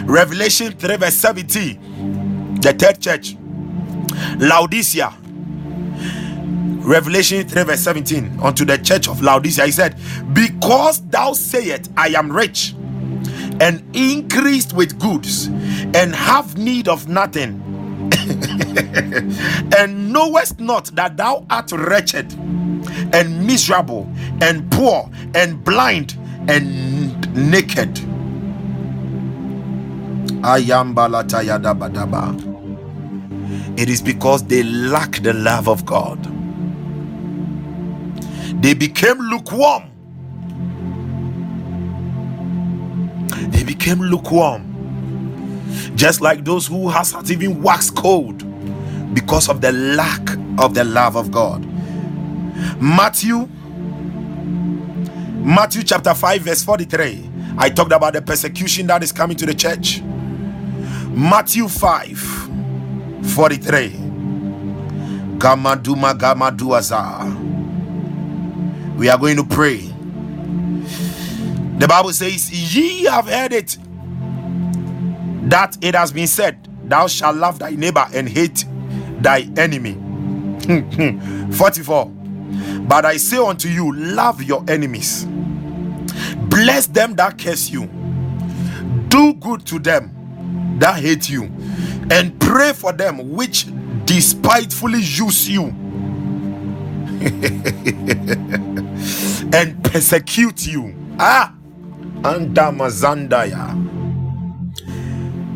S2: Revelation 3, verse 17, the third church, Laodicea. Revelation 3, verse 17, unto the church of Laodicea, he said, Because thou sayest, I am rich and increased with goods, and have need of nothing, [laughs] and knowest not that thou art wretched and miserable and poor and blind and naked. It is because they lack the love of God. They became lukewarm. They became lukewarm. Just like those who has not even waxed cold because of the lack of the love of God. Matthew Matthew chapter 5 verse 43. I talked about the persecution that is coming to the church. Matthew 5 43. Gamaduma Gamaduaza. We are going to pray. The Bible says, Ye have heard it that it has been said, Thou shalt love thy neighbor and hate thy enemy. [laughs] 44. But I say unto you, love your enemies, bless them that curse you, do good to them that hate you, and pray for them which despitefully use you [laughs] and persecute you. Ah, Andamazandaya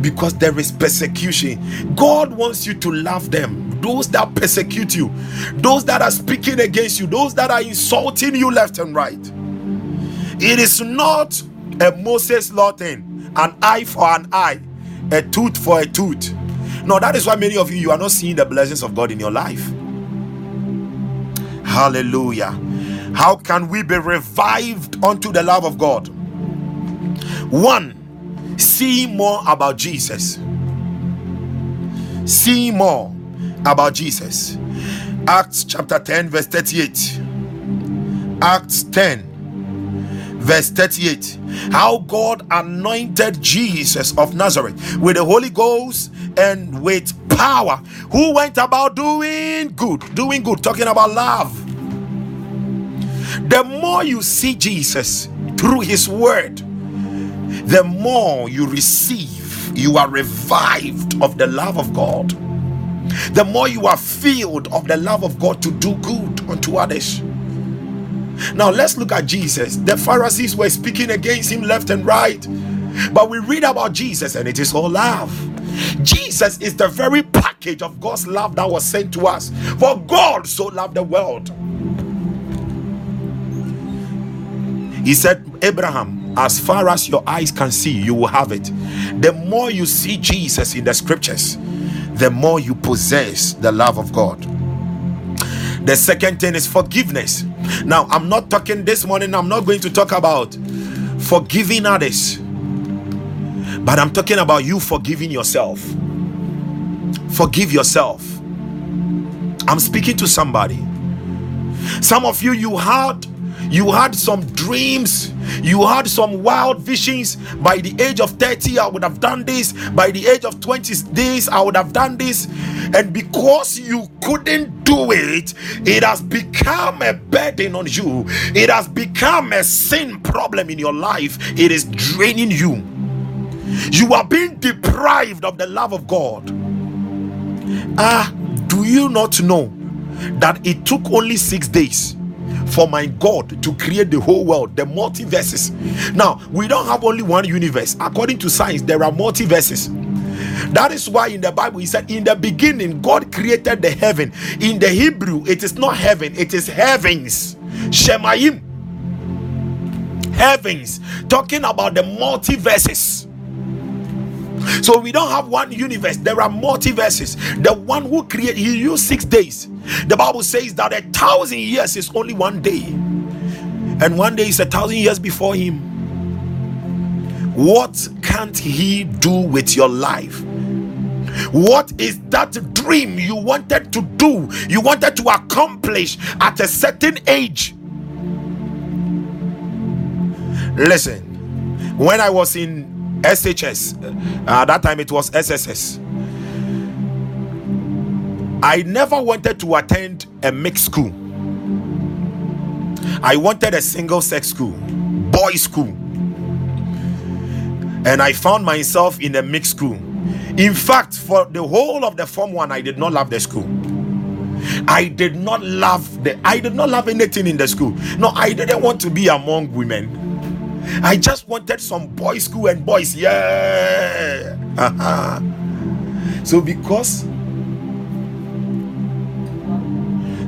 S2: because there is persecution. God wants you to love them. Those that persecute you, those that are speaking against you, those that are insulting you left and right. It is not a Moses law thing, an eye for an eye, a tooth for a tooth. No, that is why many of you you are not seeing the blessings of God in your life. Hallelujah. How can we be revived unto the love of God? One, see more about Jesus. See more about Jesus. Acts chapter 10, verse 38. Acts 10, verse 38. How God anointed Jesus of Nazareth with the Holy Ghost and with power, who went about doing good, doing good, talking about love. The more you see Jesus through his word, the more you receive, you are revived of the love of God. The more you are filled of the love of God to do good unto others. Now let's look at Jesus. The Pharisees were speaking against him left and right, but we read about Jesus and it is all love. Jesus is the very package of God's love that was sent to us. For God so loved the world. He said, Abraham, as far as your eyes can see, you will have it. The more you see Jesus in the scriptures, the more you possess the love of God. The second thing is forgiveness. Now, I'm not talking this morning, I'm not going to talk about forgiving others, but I'm talking about you forgiving yourself. Forgive yourself. I'm speaking to somebody. Some of you, you had you had some dreams you had some wild visions by the age of 30 i would have done this by the age of 20 days i would have done this and because you couldn't do it it has become a burden on you it has become a sin problem in your life it is draining you you are being deprived of the love of god ah do you not know that it took only six days for my God to create the whole world, the multiverses. Now, we don't have only one universe. According to science, there are multiverses. That is why in the Bible he said, In the beginning, God created the heaven. In the Hebrew, it is not heaven, it is heavens. Shemayim. Heavens. Talking about the multiverses. So we don't have one universe, there are multiverses. The one who created, he used six days. The Bible says that a thousand years is only one day, and one day is a thousand years before him. What can't he do with your life? What is that dream you wanted to do, you wanted to accomplish at a certain age? Listen, when I was in SHS. Uh, that time it was SSS. I never wanted to attend a mixed school. I wanted a single sex school, boys' school. And I found myself in a mixed school. In fact, for the whole of the Form 1, I did not love the school. I did not love the I did not love anything in the school. No, I didn't want to be among women. I just wanted some boys' school and boys. Yeah. [laughs] So because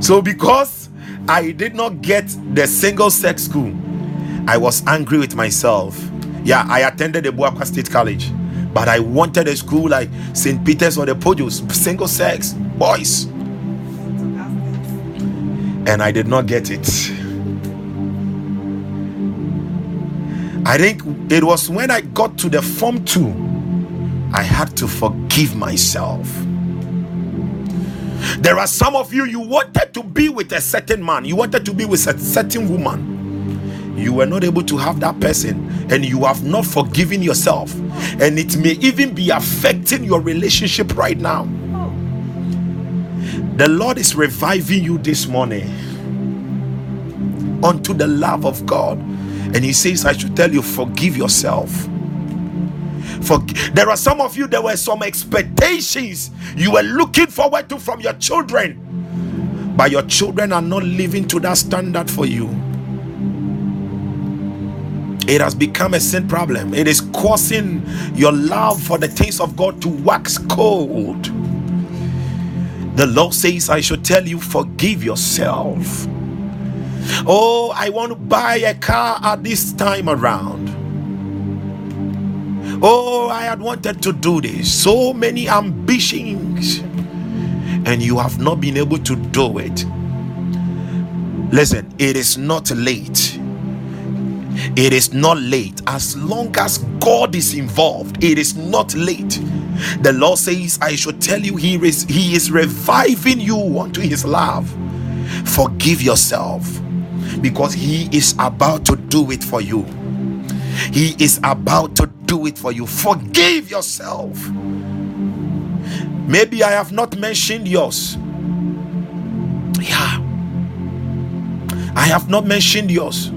S2: so because I did not get the single sex school, I was angry with myself. Yeah, I attended the Buakwa State College, but I wanted a school like St. Peter's or the Pojos, single sex boys. And I did not get it. I think it was when I got to the Form 2, I had to forgive myself. There are some of you, you wanted to be with a certain man, you wanted to be with a certain woman. You were not able to have that person, and you have not forgiven yourself, and it may even be affecting your relationship right now. The Lord is reviving you this morning unto the love of God and he says, I should tell you, forgive yourself. For there are some of you, there were some expectations you were looking forward to from your children, but your children are not living to that standard for you. It has become a sin problem. It is causing your love for the things of God to wax cold. The Lord says, I should tell you, forgive yourself. Oh, I want to buy a car at this time around. Oh, I had wanted to do this. So many ambitions, and you have not been able to do it. Listen, it is not late. It is not late. As long as God is involved, it is not late. The Lord says, I should tell you, He is He is reviving you unto His love. Forgive yourself because He is about to do it for you. He is about to do it for you. Forgive yourself. Maybe I have not mentioned yours. Yeah. I have not mentioned yours.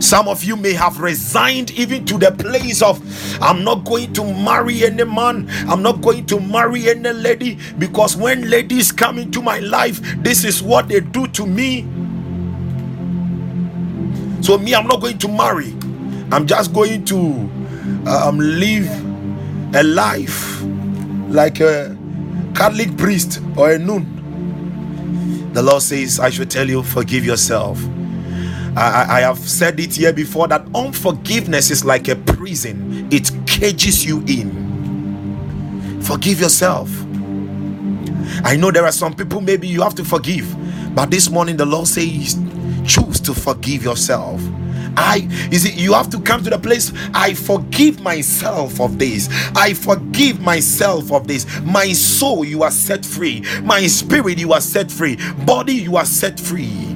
S2: Some of you may have resigned even to the place of I'm not going to marry any man, I'm not going to marry any lady because when ladies come into my life, this is what they do to me. So, me, I'm not going to marry, I'm just going to um, live a life like a Catholic priest or a nun. The Lord says, I should tell you, forgive yourself. I, I, have said it here before that unforgiveness is like a prison, it cages you in. Forgive yourself. I know there are some people maybe you have to forgive, but this morning the Lord says, choose to forgive yourself. I is it you have to come to the place I forgive myself of this. I forgive myself of this. My soul, you are set free. My spirit, you are set free. Body, you are set free.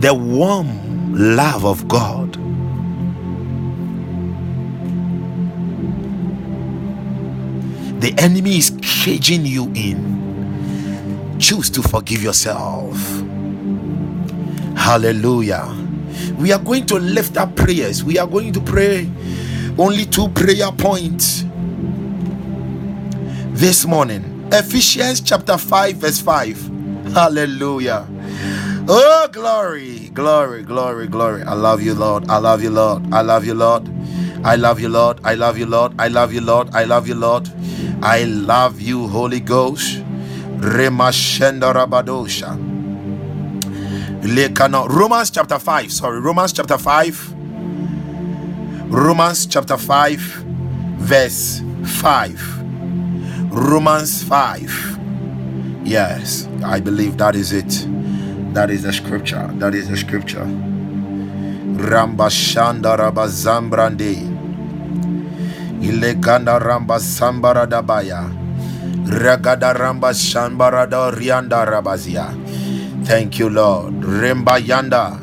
S2: the warm love of God. The enemy is caging you in. Choose to forgive yourself. Hallelujah. We are going to lift up prayers. We are going to pray only two prayer points this morning. Ephesians chapter 5, verse 5. Hallelujah. Oh, glory, glory, glory, glory. I love you, Lord. I love you, Lord. I love you, Lord. I love you, Lord. I love you, Lord. I love you, Lord. I love you, Lord. I love you, Holy Ghost. Remashenda Rabadosha. Romans chapter 5. Sorry, Romans chapter 5. Romans chapter 5, verse 5. Romans 5. Yes, I believe that is it. That is the scripture. That is the scripture. Ramba Shanda Ramba Zambrande. Ileganda Ramba Sambara Dabaya. Ragada Ramba Shambarada Rianda Rabazia. Thank you, Lord. Remba Yanda.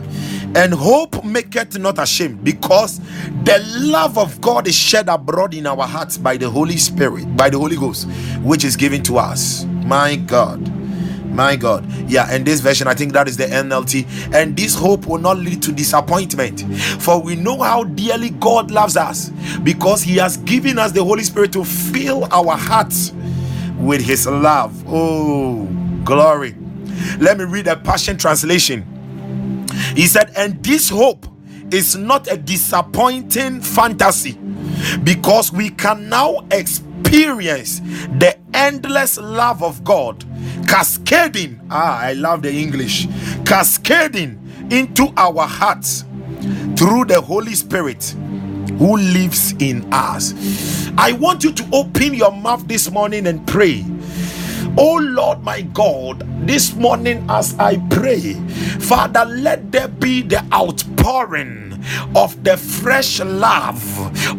S2: And hope maketh not ashamed, because the love of God is shed abroad in our hearts by the Holy Spirit, by the Holy Ghost, which is given to us. My God. My God. Yeah, and this version, I think that is the NLT. And this hope will not lead to disappointment. For we know how dearly God loves us because He has given us the Holy Spirit to fill our hearts with His love. Oh, glory. Let me read a Passion Translation. He said, And this hope is not a disappointing fantasy because we can now experience the endless love of God cascading. Ah i love the english. Cascading into our hearts through the holy spirit who lives in us. I want you to open your mouth this morning and pray. Oh Lord, my God, this morning as I pray, Father, let there be the outpouring of the fresh love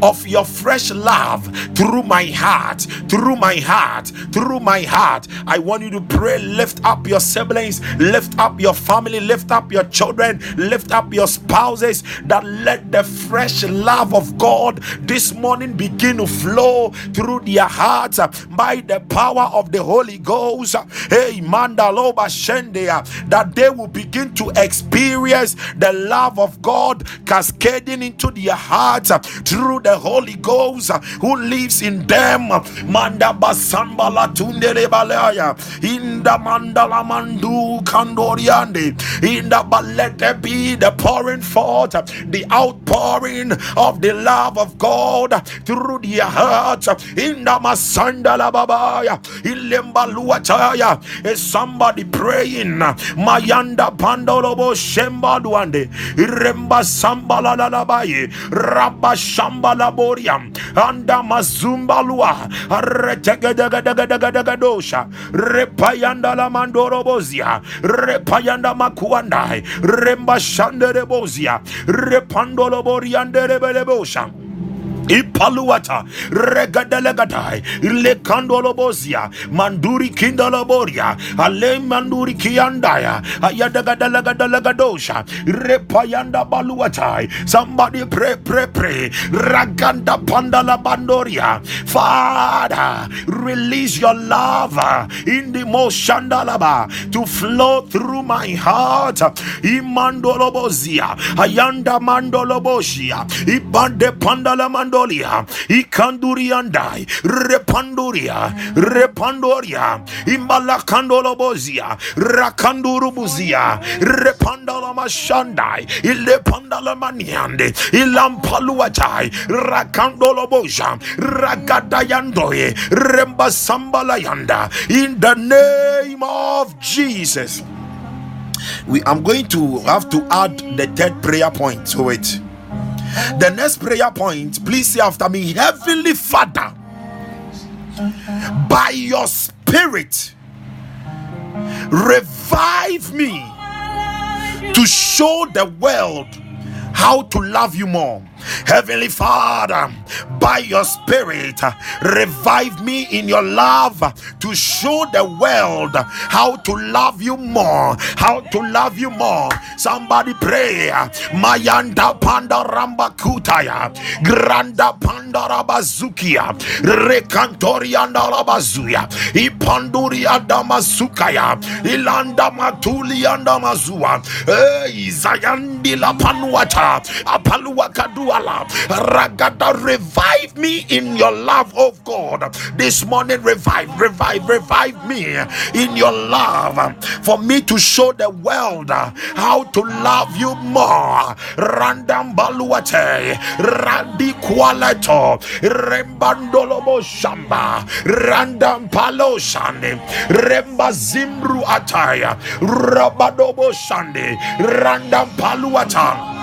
S2: of your fresh love through my heart, through my heart, through my heart. I want you to pray, lift up your siblings, lift up your family, lift up your children, lift up your spouses, that let the fresh love of God this morning begin to flow through their hearts by the power of the Holy Ghost. Hey, Mandaloba Shendea, that they will begin to experience the love of God cascading into their hearts uh, through the Holy Ghost uh, who lives in them. Manda basambala tundere balaya. In the mandala mandu kandoriande. In the balete be the pouring forth, uh, the outpouring of the love of God through their hearts. In the masandala babaya. Ilembaluataya. Is somebody praying? Mayanda pandolobo shemba duande. Iremba sam Rambalalalabai, Rabashambalaboriam, Anda Mazumbalua, dosha. Repayanda Lamandorobozia, Repayanda Makuandai, Rembashanderebozia, Repandoloborianderebelebosha. Ipaluata regadelegatai lekandolobozia manduri kindoloboria ale manduri kiandaya ayadagadelegadelegadosha repayanda baluatai somebody pray pray pray raganda pandala bandoria. Father release your love uh, in the moshandalaba to flow through my heart uh, imandolobozia ayanda mandoloboshia ibande pandala mando mandolia ikanduriandai repanduria repandoria. Imbalakandolobozia. Rakandurubuzia repandala mashandai ilepandala maniande ilampaluatai rakandoloboja. Ragadayandoye rembasambalayanda. In the name of Jesus. We I'm going to have to add the third prayer point to it the next prayer point, please say after me Heavenly Father, by your spirit, revive me to show the world how to love you more. Heavenly Father, by your spirit, revive me in your love to show the world how to love you more. How to love you more. Somebody pray. Mayanda Panda Ramba Kutaya, Granda Panda Rabazukia, Rekantorianda Rabazuya, Ipanduri Adamazukaya, Ilanda Matuli Andamazua, Izayandi La Panuata, Apalua Ragada, revive me in your love, of God. This morning, revive, revive, revive me in your love for me to show the world how to love you more. Randam baluate, randi qualeto, rembandolobo shamba, randam paloshande, remba zimru ataya, rabadobo shande, randam paluatan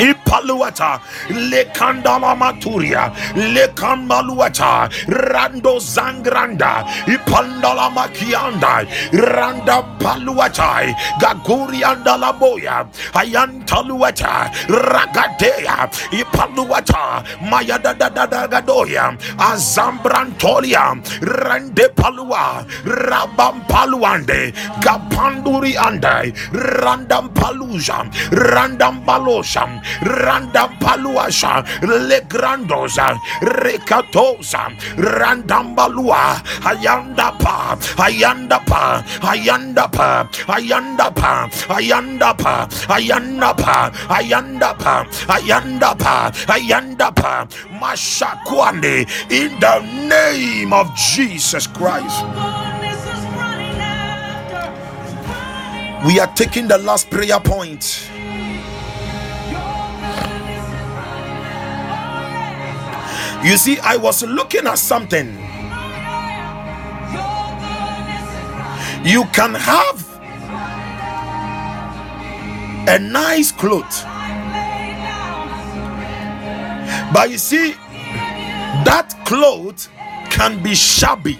S2: ipaluata lekandala maturia lekambaluata rando zangranda ipandala makianda randa paluata gagurianda laboya ayantaluata ragatea ipaluata mayadadadagadoya azambrantolia rande palua rabampaluande gapanduri andai randampaluja randambalosha Randam Paluasha, Legrandosa, Recatosa, Randam Balua, Ayandapa, Ayandapa, Ayandapa, Ayandapa, Ayandapa, Ayandapa, Ayandapa, Ayandapa, Ayandapa, Mashakwande, in the name of Jesus Christ. We are taking the last prayer point. You see, I was looking at something. You can have a nice cloth, but you see, that cloth can be shabby.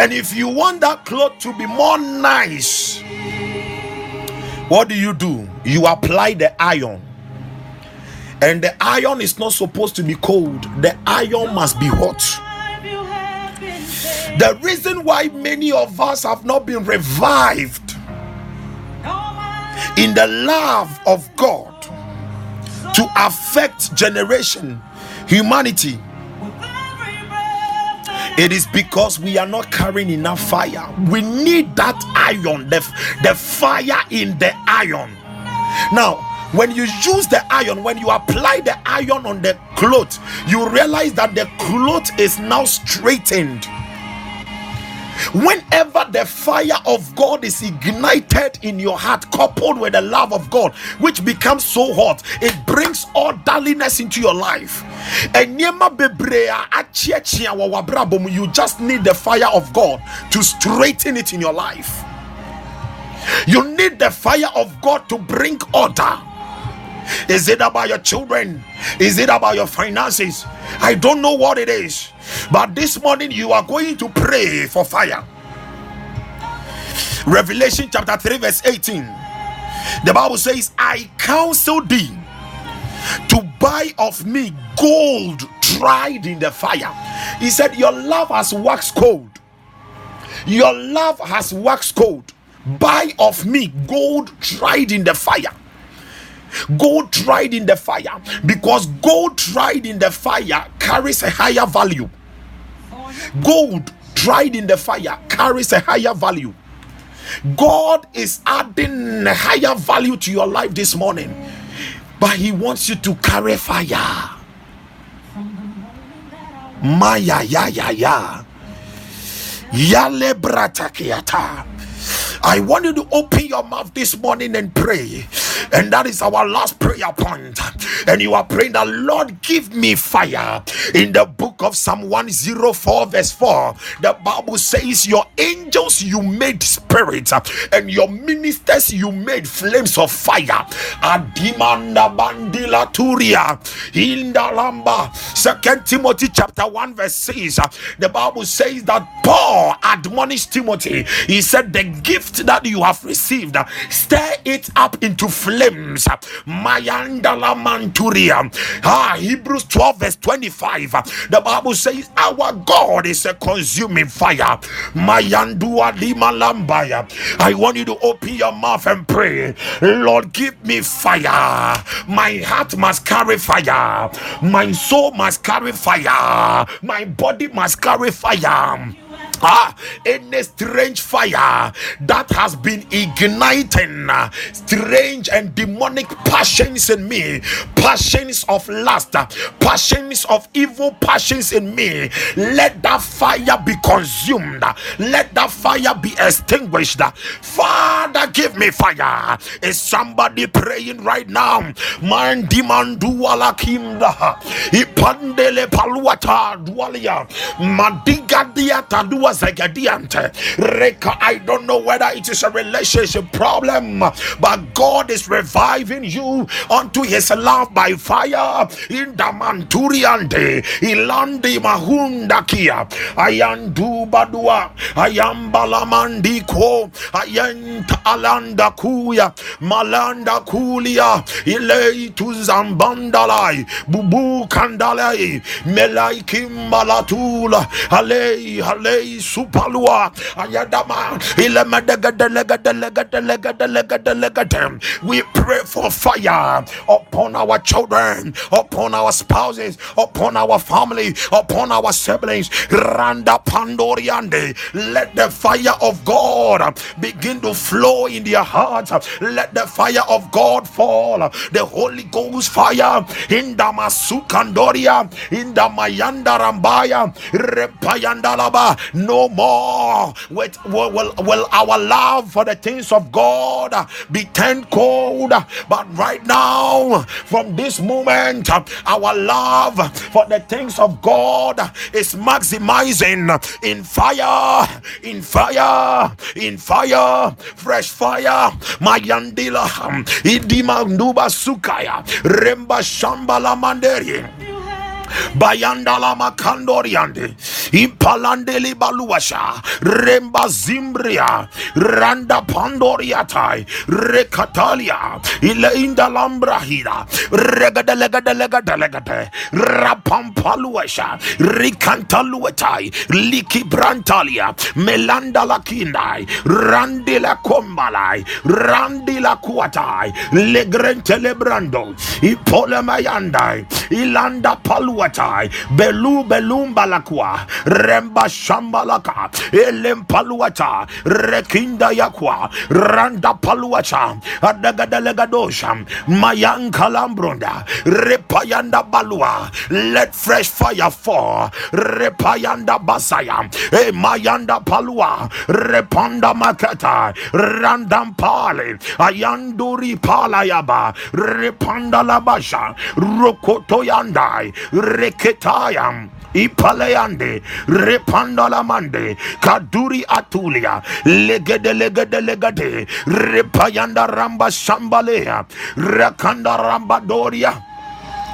S2: And if you want that cloth to be more nice, what do you do? You apply the iron and the iron is not supposed to be cold, the iron must be hot. The reason why many of us have not been revived in the love of God to affect generation, humanity, it is because we are not carrying enough fire. We need that iron, the, the fire in the iron. Now, when you use the iron when you apply the iron on the cloth you realize that the cloth is now straightened whenever the fire of God is ignited in your heart, coupled with the love of God, which becomes so hot, it brings orderliness into your life. You just need the fire of God to straighten it in your life. You need the fire of God to bring order. Is it about your children? Is it about your finances? I don't know what it is. But this morning you are going to pray for fire. Revelation chapter 3, verse 18. The Bible says, I counsel thee to buy of me gold tried in the fire. He said, Your love has waxed cold. Your love has waxed cold. Buy of me gold tried in the fire. Gold tried in the fire because gold tried in the fire carries a higher value. Gold tried in the fire carries a higher value. God is adding a higher value to your life this morning, but He wants you to carry fire. Maya ya ya ya. Yale bratakiata. I want you to open your mouth this morning and pray. And that is our last prayer point. And you are praying that Lord, give me fire. In the book of Psalm 104, verse 4, the Bible says, Your angels you made spirits, and your ministers you made flames of fire. Adimanda bandila turia. Indalamba. Second Timothy chapter 1, verse 6. The Bible says that Paul admonished Timothy. He said, The gift that you have received, stir it up into flames. Mayandala manturia. Ah, Hebrews 12, verse 25. The Bible says, Our God is a consuming fire. Mayandua lima lambaya. I want you to open your mouth and pray. Lord, give me fire. My heart must carry fire. My soul must carry fire. My body must carry fire any strange fire that has been igniting strange and demonic passions in me, passions of lust, passions of evil passions in me, let that fire be consumed, let that fire be extinguished. Father, give me fire. Is somebody praying right now? Man dimandu alakimda ipandele paluata dualia madiga diata dua I don't know whether it is a relationship problem but God is reviving you unto his love by fire. In the manturiante ilandi mahunda kia ayandu badua ayambalamandi ko ayanta alanda kuya malanda kulia ilei tuzambandalai bubu kandalai melai kimbalatula alei alei supalua ayadama we pray for fire upon our children upon our spouses upon our family upon our siblings. Randa pandoriande let the fire of God begin to flow in their hearts. Let the fire of God fall. The Holy Ghost fire. In the Masukandoria in the Mayanda Rambaya Repayandalaba no more. With will, will, will our love for the things of God be turned cold but right now from this moment our love for the things of God is maximizing in fire in fire in fire fresh fire. Mayandila idima nduba sukaya remba shambala manderi bayandala makandoriande. Ipalandeli baluasha remba zimbria. Randa pandoriatai. Rekatalia. Ile indalambrahida regadelegadelegadelegade rapampaluasha rikantaluetai likibrantalia melanda lakindai randila kombalai. Randila kuatai. Legrentelebrando ipolemayandai ilanda paluatai. Belu belumba lakwa remba shambalaka elempaluata rekinda yakwa randa paluacha adagadelegadosha mayankalambronda repayanda balua. Let fresh fire fall. Repayanda basaya. E mayanda palua. Repanda maketa randam pale. Ayanduri palayaba repanda labasha. Rokotoyandai reketayam. Ipaleande repandala mande kaduri atulia. Legede legede legede. Repayanda ramba sambalea rakanda ramba doria.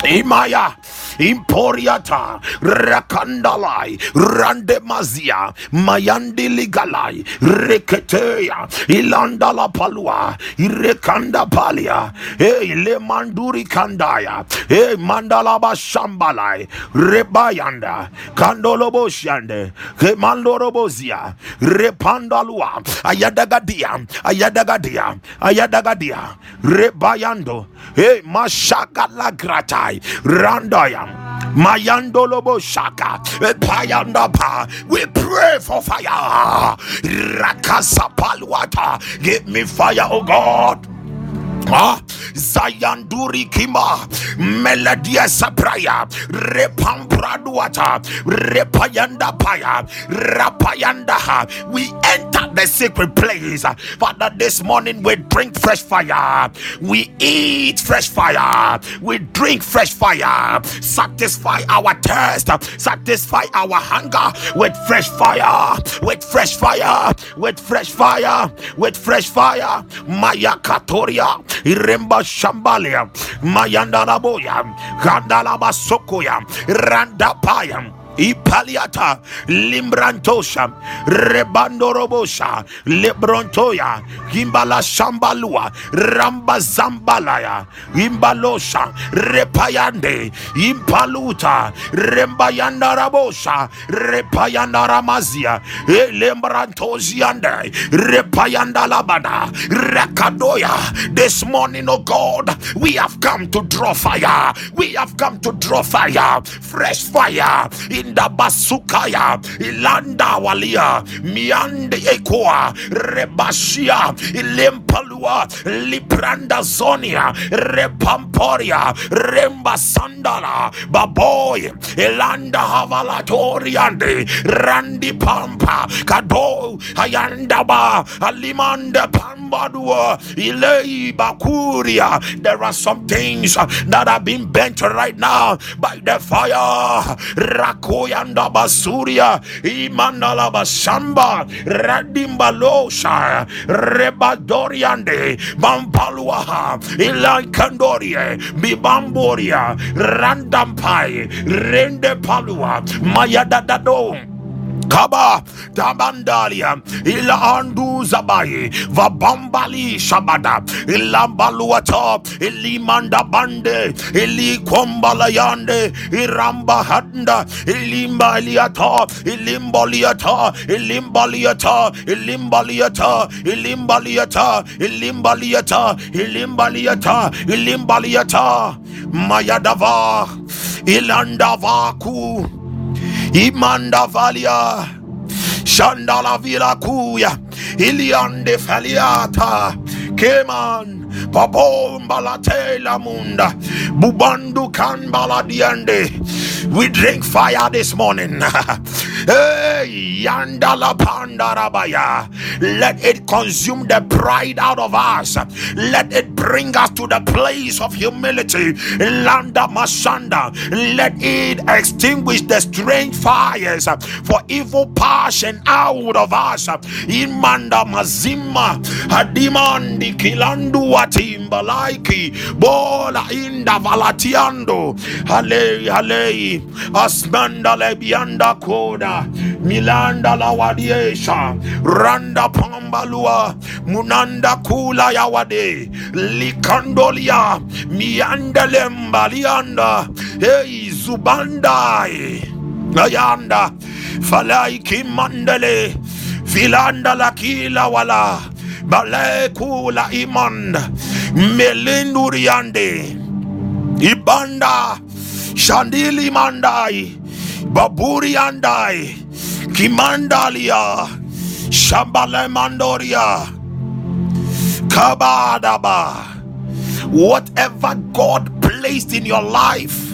S2: Imaya Imporiata Rakandalai Randemazia Mayandi Ligalai Reketea Ilandala Palua Irekanda Palia E Le Manduri Kandaya E Mandalaba Shambalai Rebayanda Kandolobo Shande Kemandorobozia Repandalua Ayadagadia Ayadagadia Ayadagadia Rebayando E Mashaka Gratai Randayam. Mayandolobo Shaka Payandapa. We pray for fire. Rakasa Palwata. Give me fire, oh God. Ah, Zayanduri Kima, Meladia Sapraya, Repampraduata, Repayanda Paya, Rapayanda. We enter the secret place. Father, this morning we drink fresh fire. We eat fresh fire. We drink fresh fire. Satisfy our thirst. Satisfy our hunger with fresh fire. With fresh fire. With fresh fire. With fresh fire. Maya Katoria. Iremba Shambalia, Mayandalaboya, Gandalaba Sokoya, Randapaya. Ipaliata Limbrantosha Rebandorobosha Lebrontoya Gimbala Shambalua Ramba Zambalaya Imbalosha Repayande Impaluta Rembayanda Rabosha Repayanda Ramazia Lembrantoziande Repayanda Labada Rakadoya This morning, oh God, we have come to draw fire. We have come to draw fire. Fresh fire in the basukaya ilanda walia miande ekoa rebashia ilempalua lipranda zonia repamporia remba sandala baboy ilanda havalatoriande randi pampa kado ayandaba alimanda pambadua ilei bakuria. There are some things that are being bent right now by the fire rakoyanda basuria imandala basamba radimbalosha rebadoriande bampaluaha ilankandorie bibamboria randampai rende palua mayadadado Kaba Tabandalia Ila Andu Zabai Vabambali Shabada Ilambaluata Ilimanda Bande Ili Kombalayande Iramba Handa Ilimba Iliata Ilimbaliata Ilimbaliata Ilimbaliata Ilimbaliata Ilimbaliata Ilimbaliata Ilimbaliata Mayadava Ilandavaku Imanda Valia. Shandala Vila Kuya. Iliande Faliata. Keman Munda. Bubandu Diande. We drink fire this morning. [laughs] Hey Yandala Pandarabaya Let it consume the pride out of us. Let it bring us to the place of humility. Landa Let it extinguish the strange fires for evil passion out of us. Imanda Mazima Watimba Bola Inda Valatiando. Hale Hale Asmanda Lebianda Koda Milanda la Lawadiesha Randa Pambalua Munanda Kula Yawade Likandolia Miandalemba Lianda Hey Zubandai Ayanda Falai Kimandale Filanda Lakila Wala Bale Kula Imand Melinduriande Ibanda Shandili Mandai Baburi Andai Kimandalia Shambale Mandoria. Kabadaba Whatever God placed in your life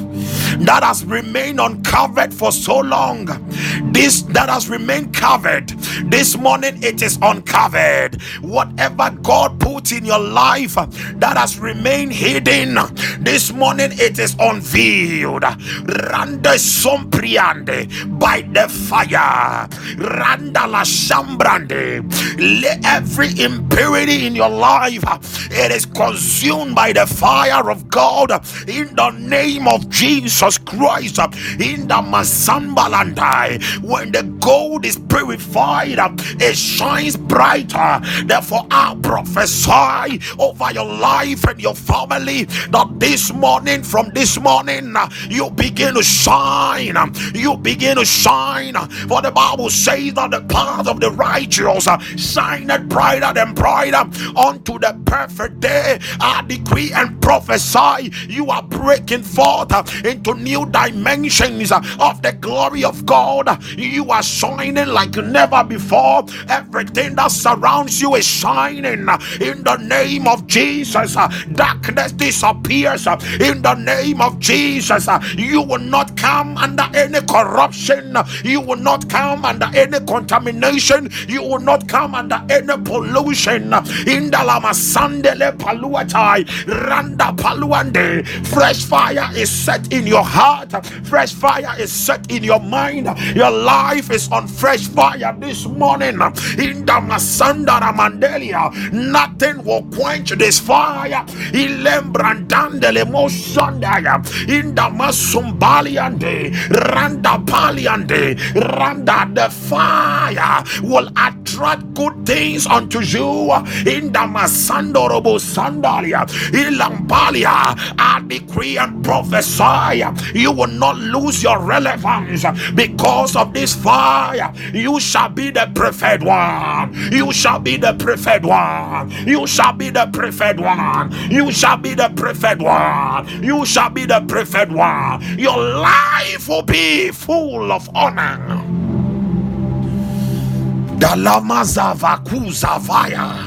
S2: that has remained uncovered for so long, this that has remained covered This morning it is uncovered. Whatever God put in your life that has remained hidden, this morning it is unveiled. Rande sompriande by the fire. Randa la shambrande. Every impurity in your life, it is consumed by the fire of God in the name of Jesus Christ. In the Masambalandai, when the gold is purified, it shines brighter. Therefore, I prophesy over your life and your family that this morning, from this morning, you begin to shine. You begin to shine. For the Bible says that the path of the righteous shineth brighter than brighter unto the perfect day. I decree and prophesy you are breaking forth into new dimensions of the glory of God. You are shining like never before. Everything that surrounds you is shining in the name of Jesus. Uh, darkness disappears uh, in the name of Jesus. Uh, you will not come under any corruption. You will not come under any contamination. You will not come under any pollution. In the lama sandele paluatai randa paluande. Fresh fire is set in your heart. Fresh fire is set in your mind. Your life is on fresh fire this morning. In the masandara mandelia, nothing will quench this fire. Ilembrandandele mosandaya. In the masumbaliande, randa paliande, randa the fire will attract good things unto you. In the masandorobo sandalia, ilambalia, I decree and prophesy you will not lose your relevance because of this fire. You shall be the preferred one. You shall be the preferred one. You shall be the preferred one. You shall be the preferred one. You shall be the preferred one. Your life will be full of honor. Dalamazava kuzavaya.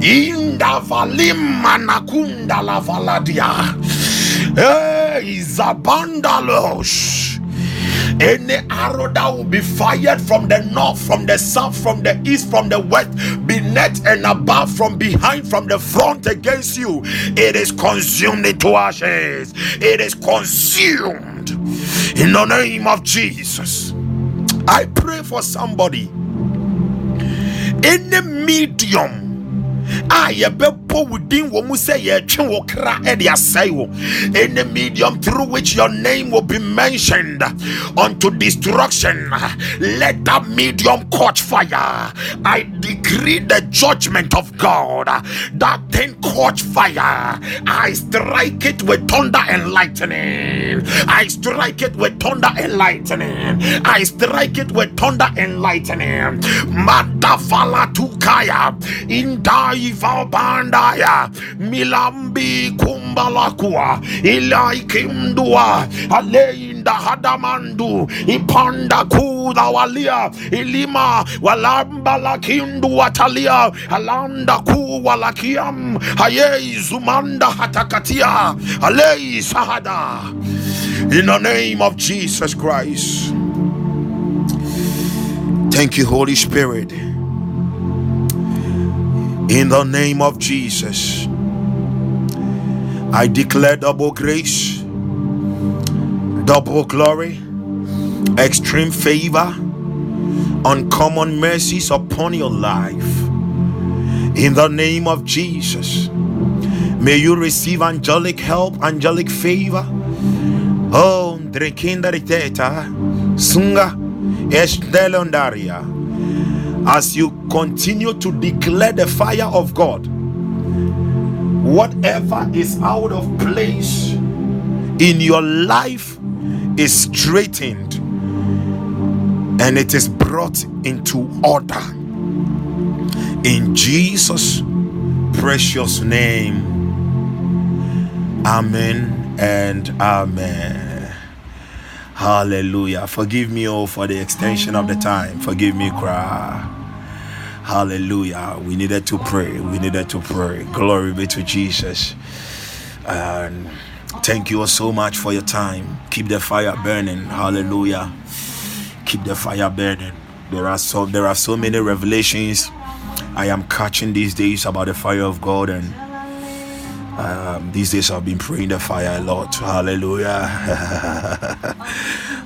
S2: Inda valimma nakunda la valadia. Hey, Zabandalos. Any arrow that will be fired from the north, from the south, from the east, from the west, beneath and above, from behind, from the front against you, it is consumed into ashes. It is consumed in the name of Jesus. I pray for somebody. Any medium a yɛbɛbɔ wo din wɔ mu sɛ yɛtwe wo kra ɛde asɛe wo. Any medium through which your name will be mentioned unto destruction let that medium catch fire. I decree the judgment of god. That thing catch fire. I strike it with thunder and lightning. I strike it with thunder and lightning. I strike it with thunder and lightning. Madavala tukaya. In indaiva bandaya milambi kumbalakua ilaikimdua aleinda hadamandu ipanda kuda walia ilima walamba lakindu watalia alanda ku walakiam hayei zumanda hatakatia alei sahada in the name of Jesus Christ. Thank you, Holy Spirit. In the name of Jesus, I declare double grace, double glory, extreme favor, uncommon mercies upon your life. In the name of Jesus, may you receive angelic help, angelic favor. Oh, drekindaliteta, sunga, estelondaria. As you continue to declare the fire of God, whatever is out of place in your life is straightened and it is brought into order. In Jesus' precious name. Amen and amen. Hallelujah. Forgive me all for the extension of the time. Forgive me, cry. Hallelujah. We needed to pray. We needed to pray. Glory be to Jesus. And thank you all so much for your time. Keep the fire burning. Hallelujah. Keep the fire burning. There are so there are so many revelations I am catching these days about the fire of God, and um, these days I've been praying the fire a lot. Hallelujah. [laughs]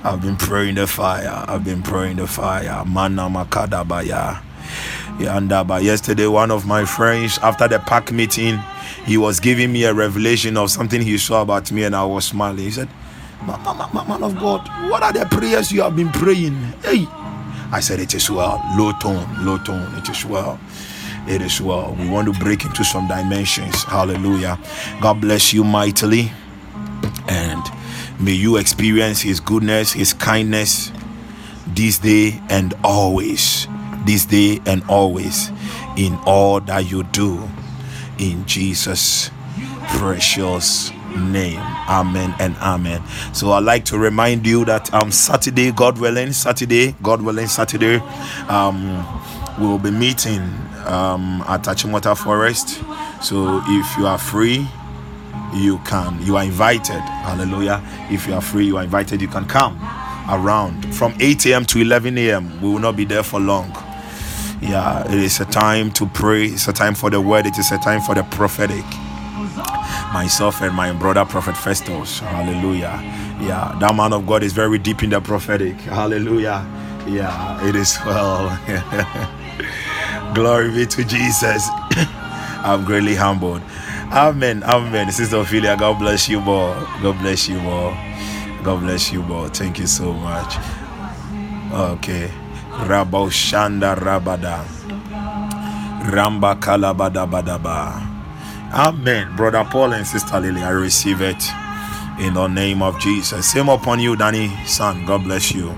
S2: I've been praying the fire. I've been praying the fire. Mana makadabaya. Yandaba. Yesterday, one of my friends, after the pack meeting, he was giving me a revelation of something he saw about me, and I was smiling. He said, Man of God, what are the prayers you have been praying? Hey, I said, It is well. Low tone, low tone. It is well. It is well. We want to break into some dimensions. Hallelujah. God bless you mightily. And may you experience His goodness, His kindness this day and always. This day and always. In all that you do. In Jesus' precious name. Amen and amen. So I'd like to remind you that um Saturday, God willing, Saturday, God willing, Saturday, um we'll be meeting um at Achimota Forest. So if you are free, you can you are invited. Hallelujah. If you are free, you are invited, you can come around from 8 a.m. to 11 a.m. We will not be there for long. Yeah, it is a time to pray, it's a time for the word, it is a time for the prophetic myself and my brother prophet Festus. Hallelujah. Yeah, that man of God is very deep in the prophetic. Hallelujah. Yeah, it is well. [laughs] Glory be to Jesus. [coughs] I'm greatly humbled. Amen. Amen. Sister Ophelia, God bless you more. God bless you more. God bless you more. Thank you so much. Okay. Rabo Shanda Rabada. Ramba Kalabada Badaba. Amen. Brother Paul and Sister Lily, I receive it in the name of Jesus. Same upon you, Danny, son. God bless you.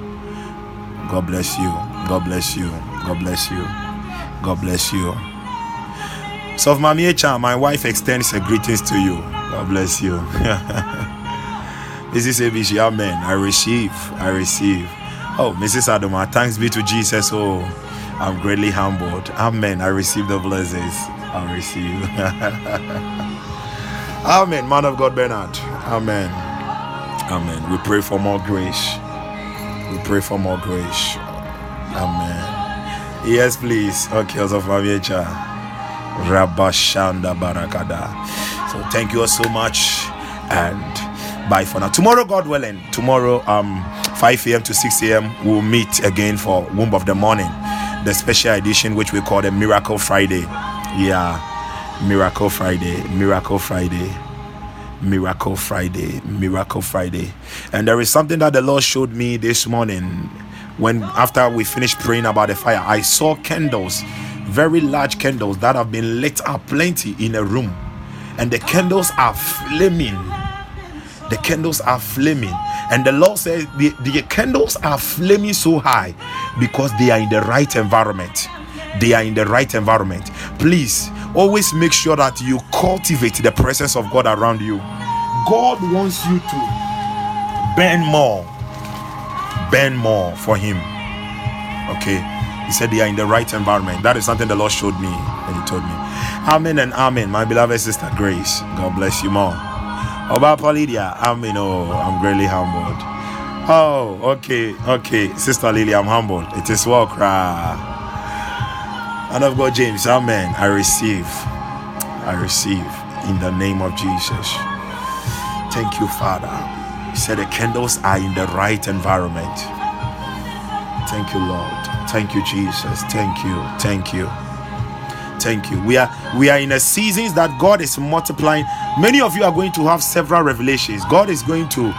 S2: God bless you. God bless you. God bless you. God bless you. So, Mami Echa, my wife extends her greetings to you. God bless you. [laughs] Mrs. ABC, Amen. I receive. I receive. Oh, Mrs. Adoma, thanks be to Jesus. Oh, I'm greatly humbled. Amen. I receive the blessings. I receive. [laughs] Amen. Man of God, Bernard. Amen. Amen. We pray for more grace. We pray for more grace. Amen. Yes, please. Okay, also from Yecha. Rabashanda Barakada. So thank you all so much. And bye for now. Tomorrow, God willing, tomorrow, um, 5 a.m. to 6 a.m., we'll meet again for Womb of the Morning, the special edition which we call the Miracle Friday. Yeah, Miracle Friday, Miracle Friday. Miracle Friday, Miracle Friday. And there is something that the Lord showed me this morning when after we finished praying about the fire, I saw candles, very large candles that have been lit up plenty in a room. And the candles are flaming. The candles are flaming. And the Lord says the, the candles are flaming so high because they are in the right environment. They are in the right environment. Please always make sure that you cultivate the presence of God around you. God wants you to burn more, burn more for Him. Okay, He said they are in the right environment. That is something the Lord showed me and He told me. Amen and amen. My beloved sister Grace, God bless you more. Oba Paulidia, amen. Oh, I'm greatly humbled. Oh, okay, okay, Sister Lily, I'm humbled. It is well, cry. And of God, James, Amen. I receive. I receive in the name of Jesus. Thank you, Father. He said the candles are in the right environment. Thank you, Lord. Thank you, Jesus. Thank you. Thank you. Thank you. We are we are in a seasons that God is multiplying. Many of you are going to have several revelations. God is going to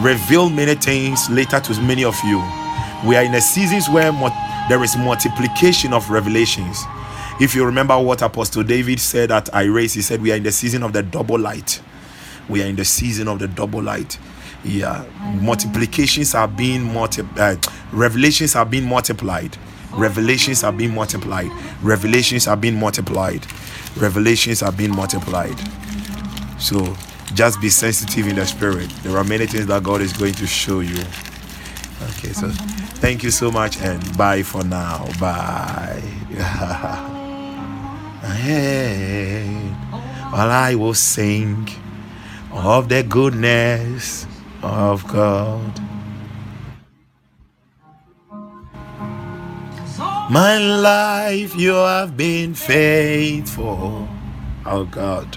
S2: reveal many things later to many of you. We are in a seasons where there is multiplication of revelations. If you remember what Apostle David said at Iris, he said, We are in the season of the double light. We are in the season of the double light. Yeah, multiplications are being multiplied, uh, revelations are being multiplied. Revelations are being multiplied. Revelations are being multiplied. Revelations are being multiplied. So just be sensitive in the spirit. There are many things that God is going to show you. Okay, so thank you so much and bye for now. Bye. [laughs] While I will sing of the goodness of God. My life, you have been faithful. Oh God.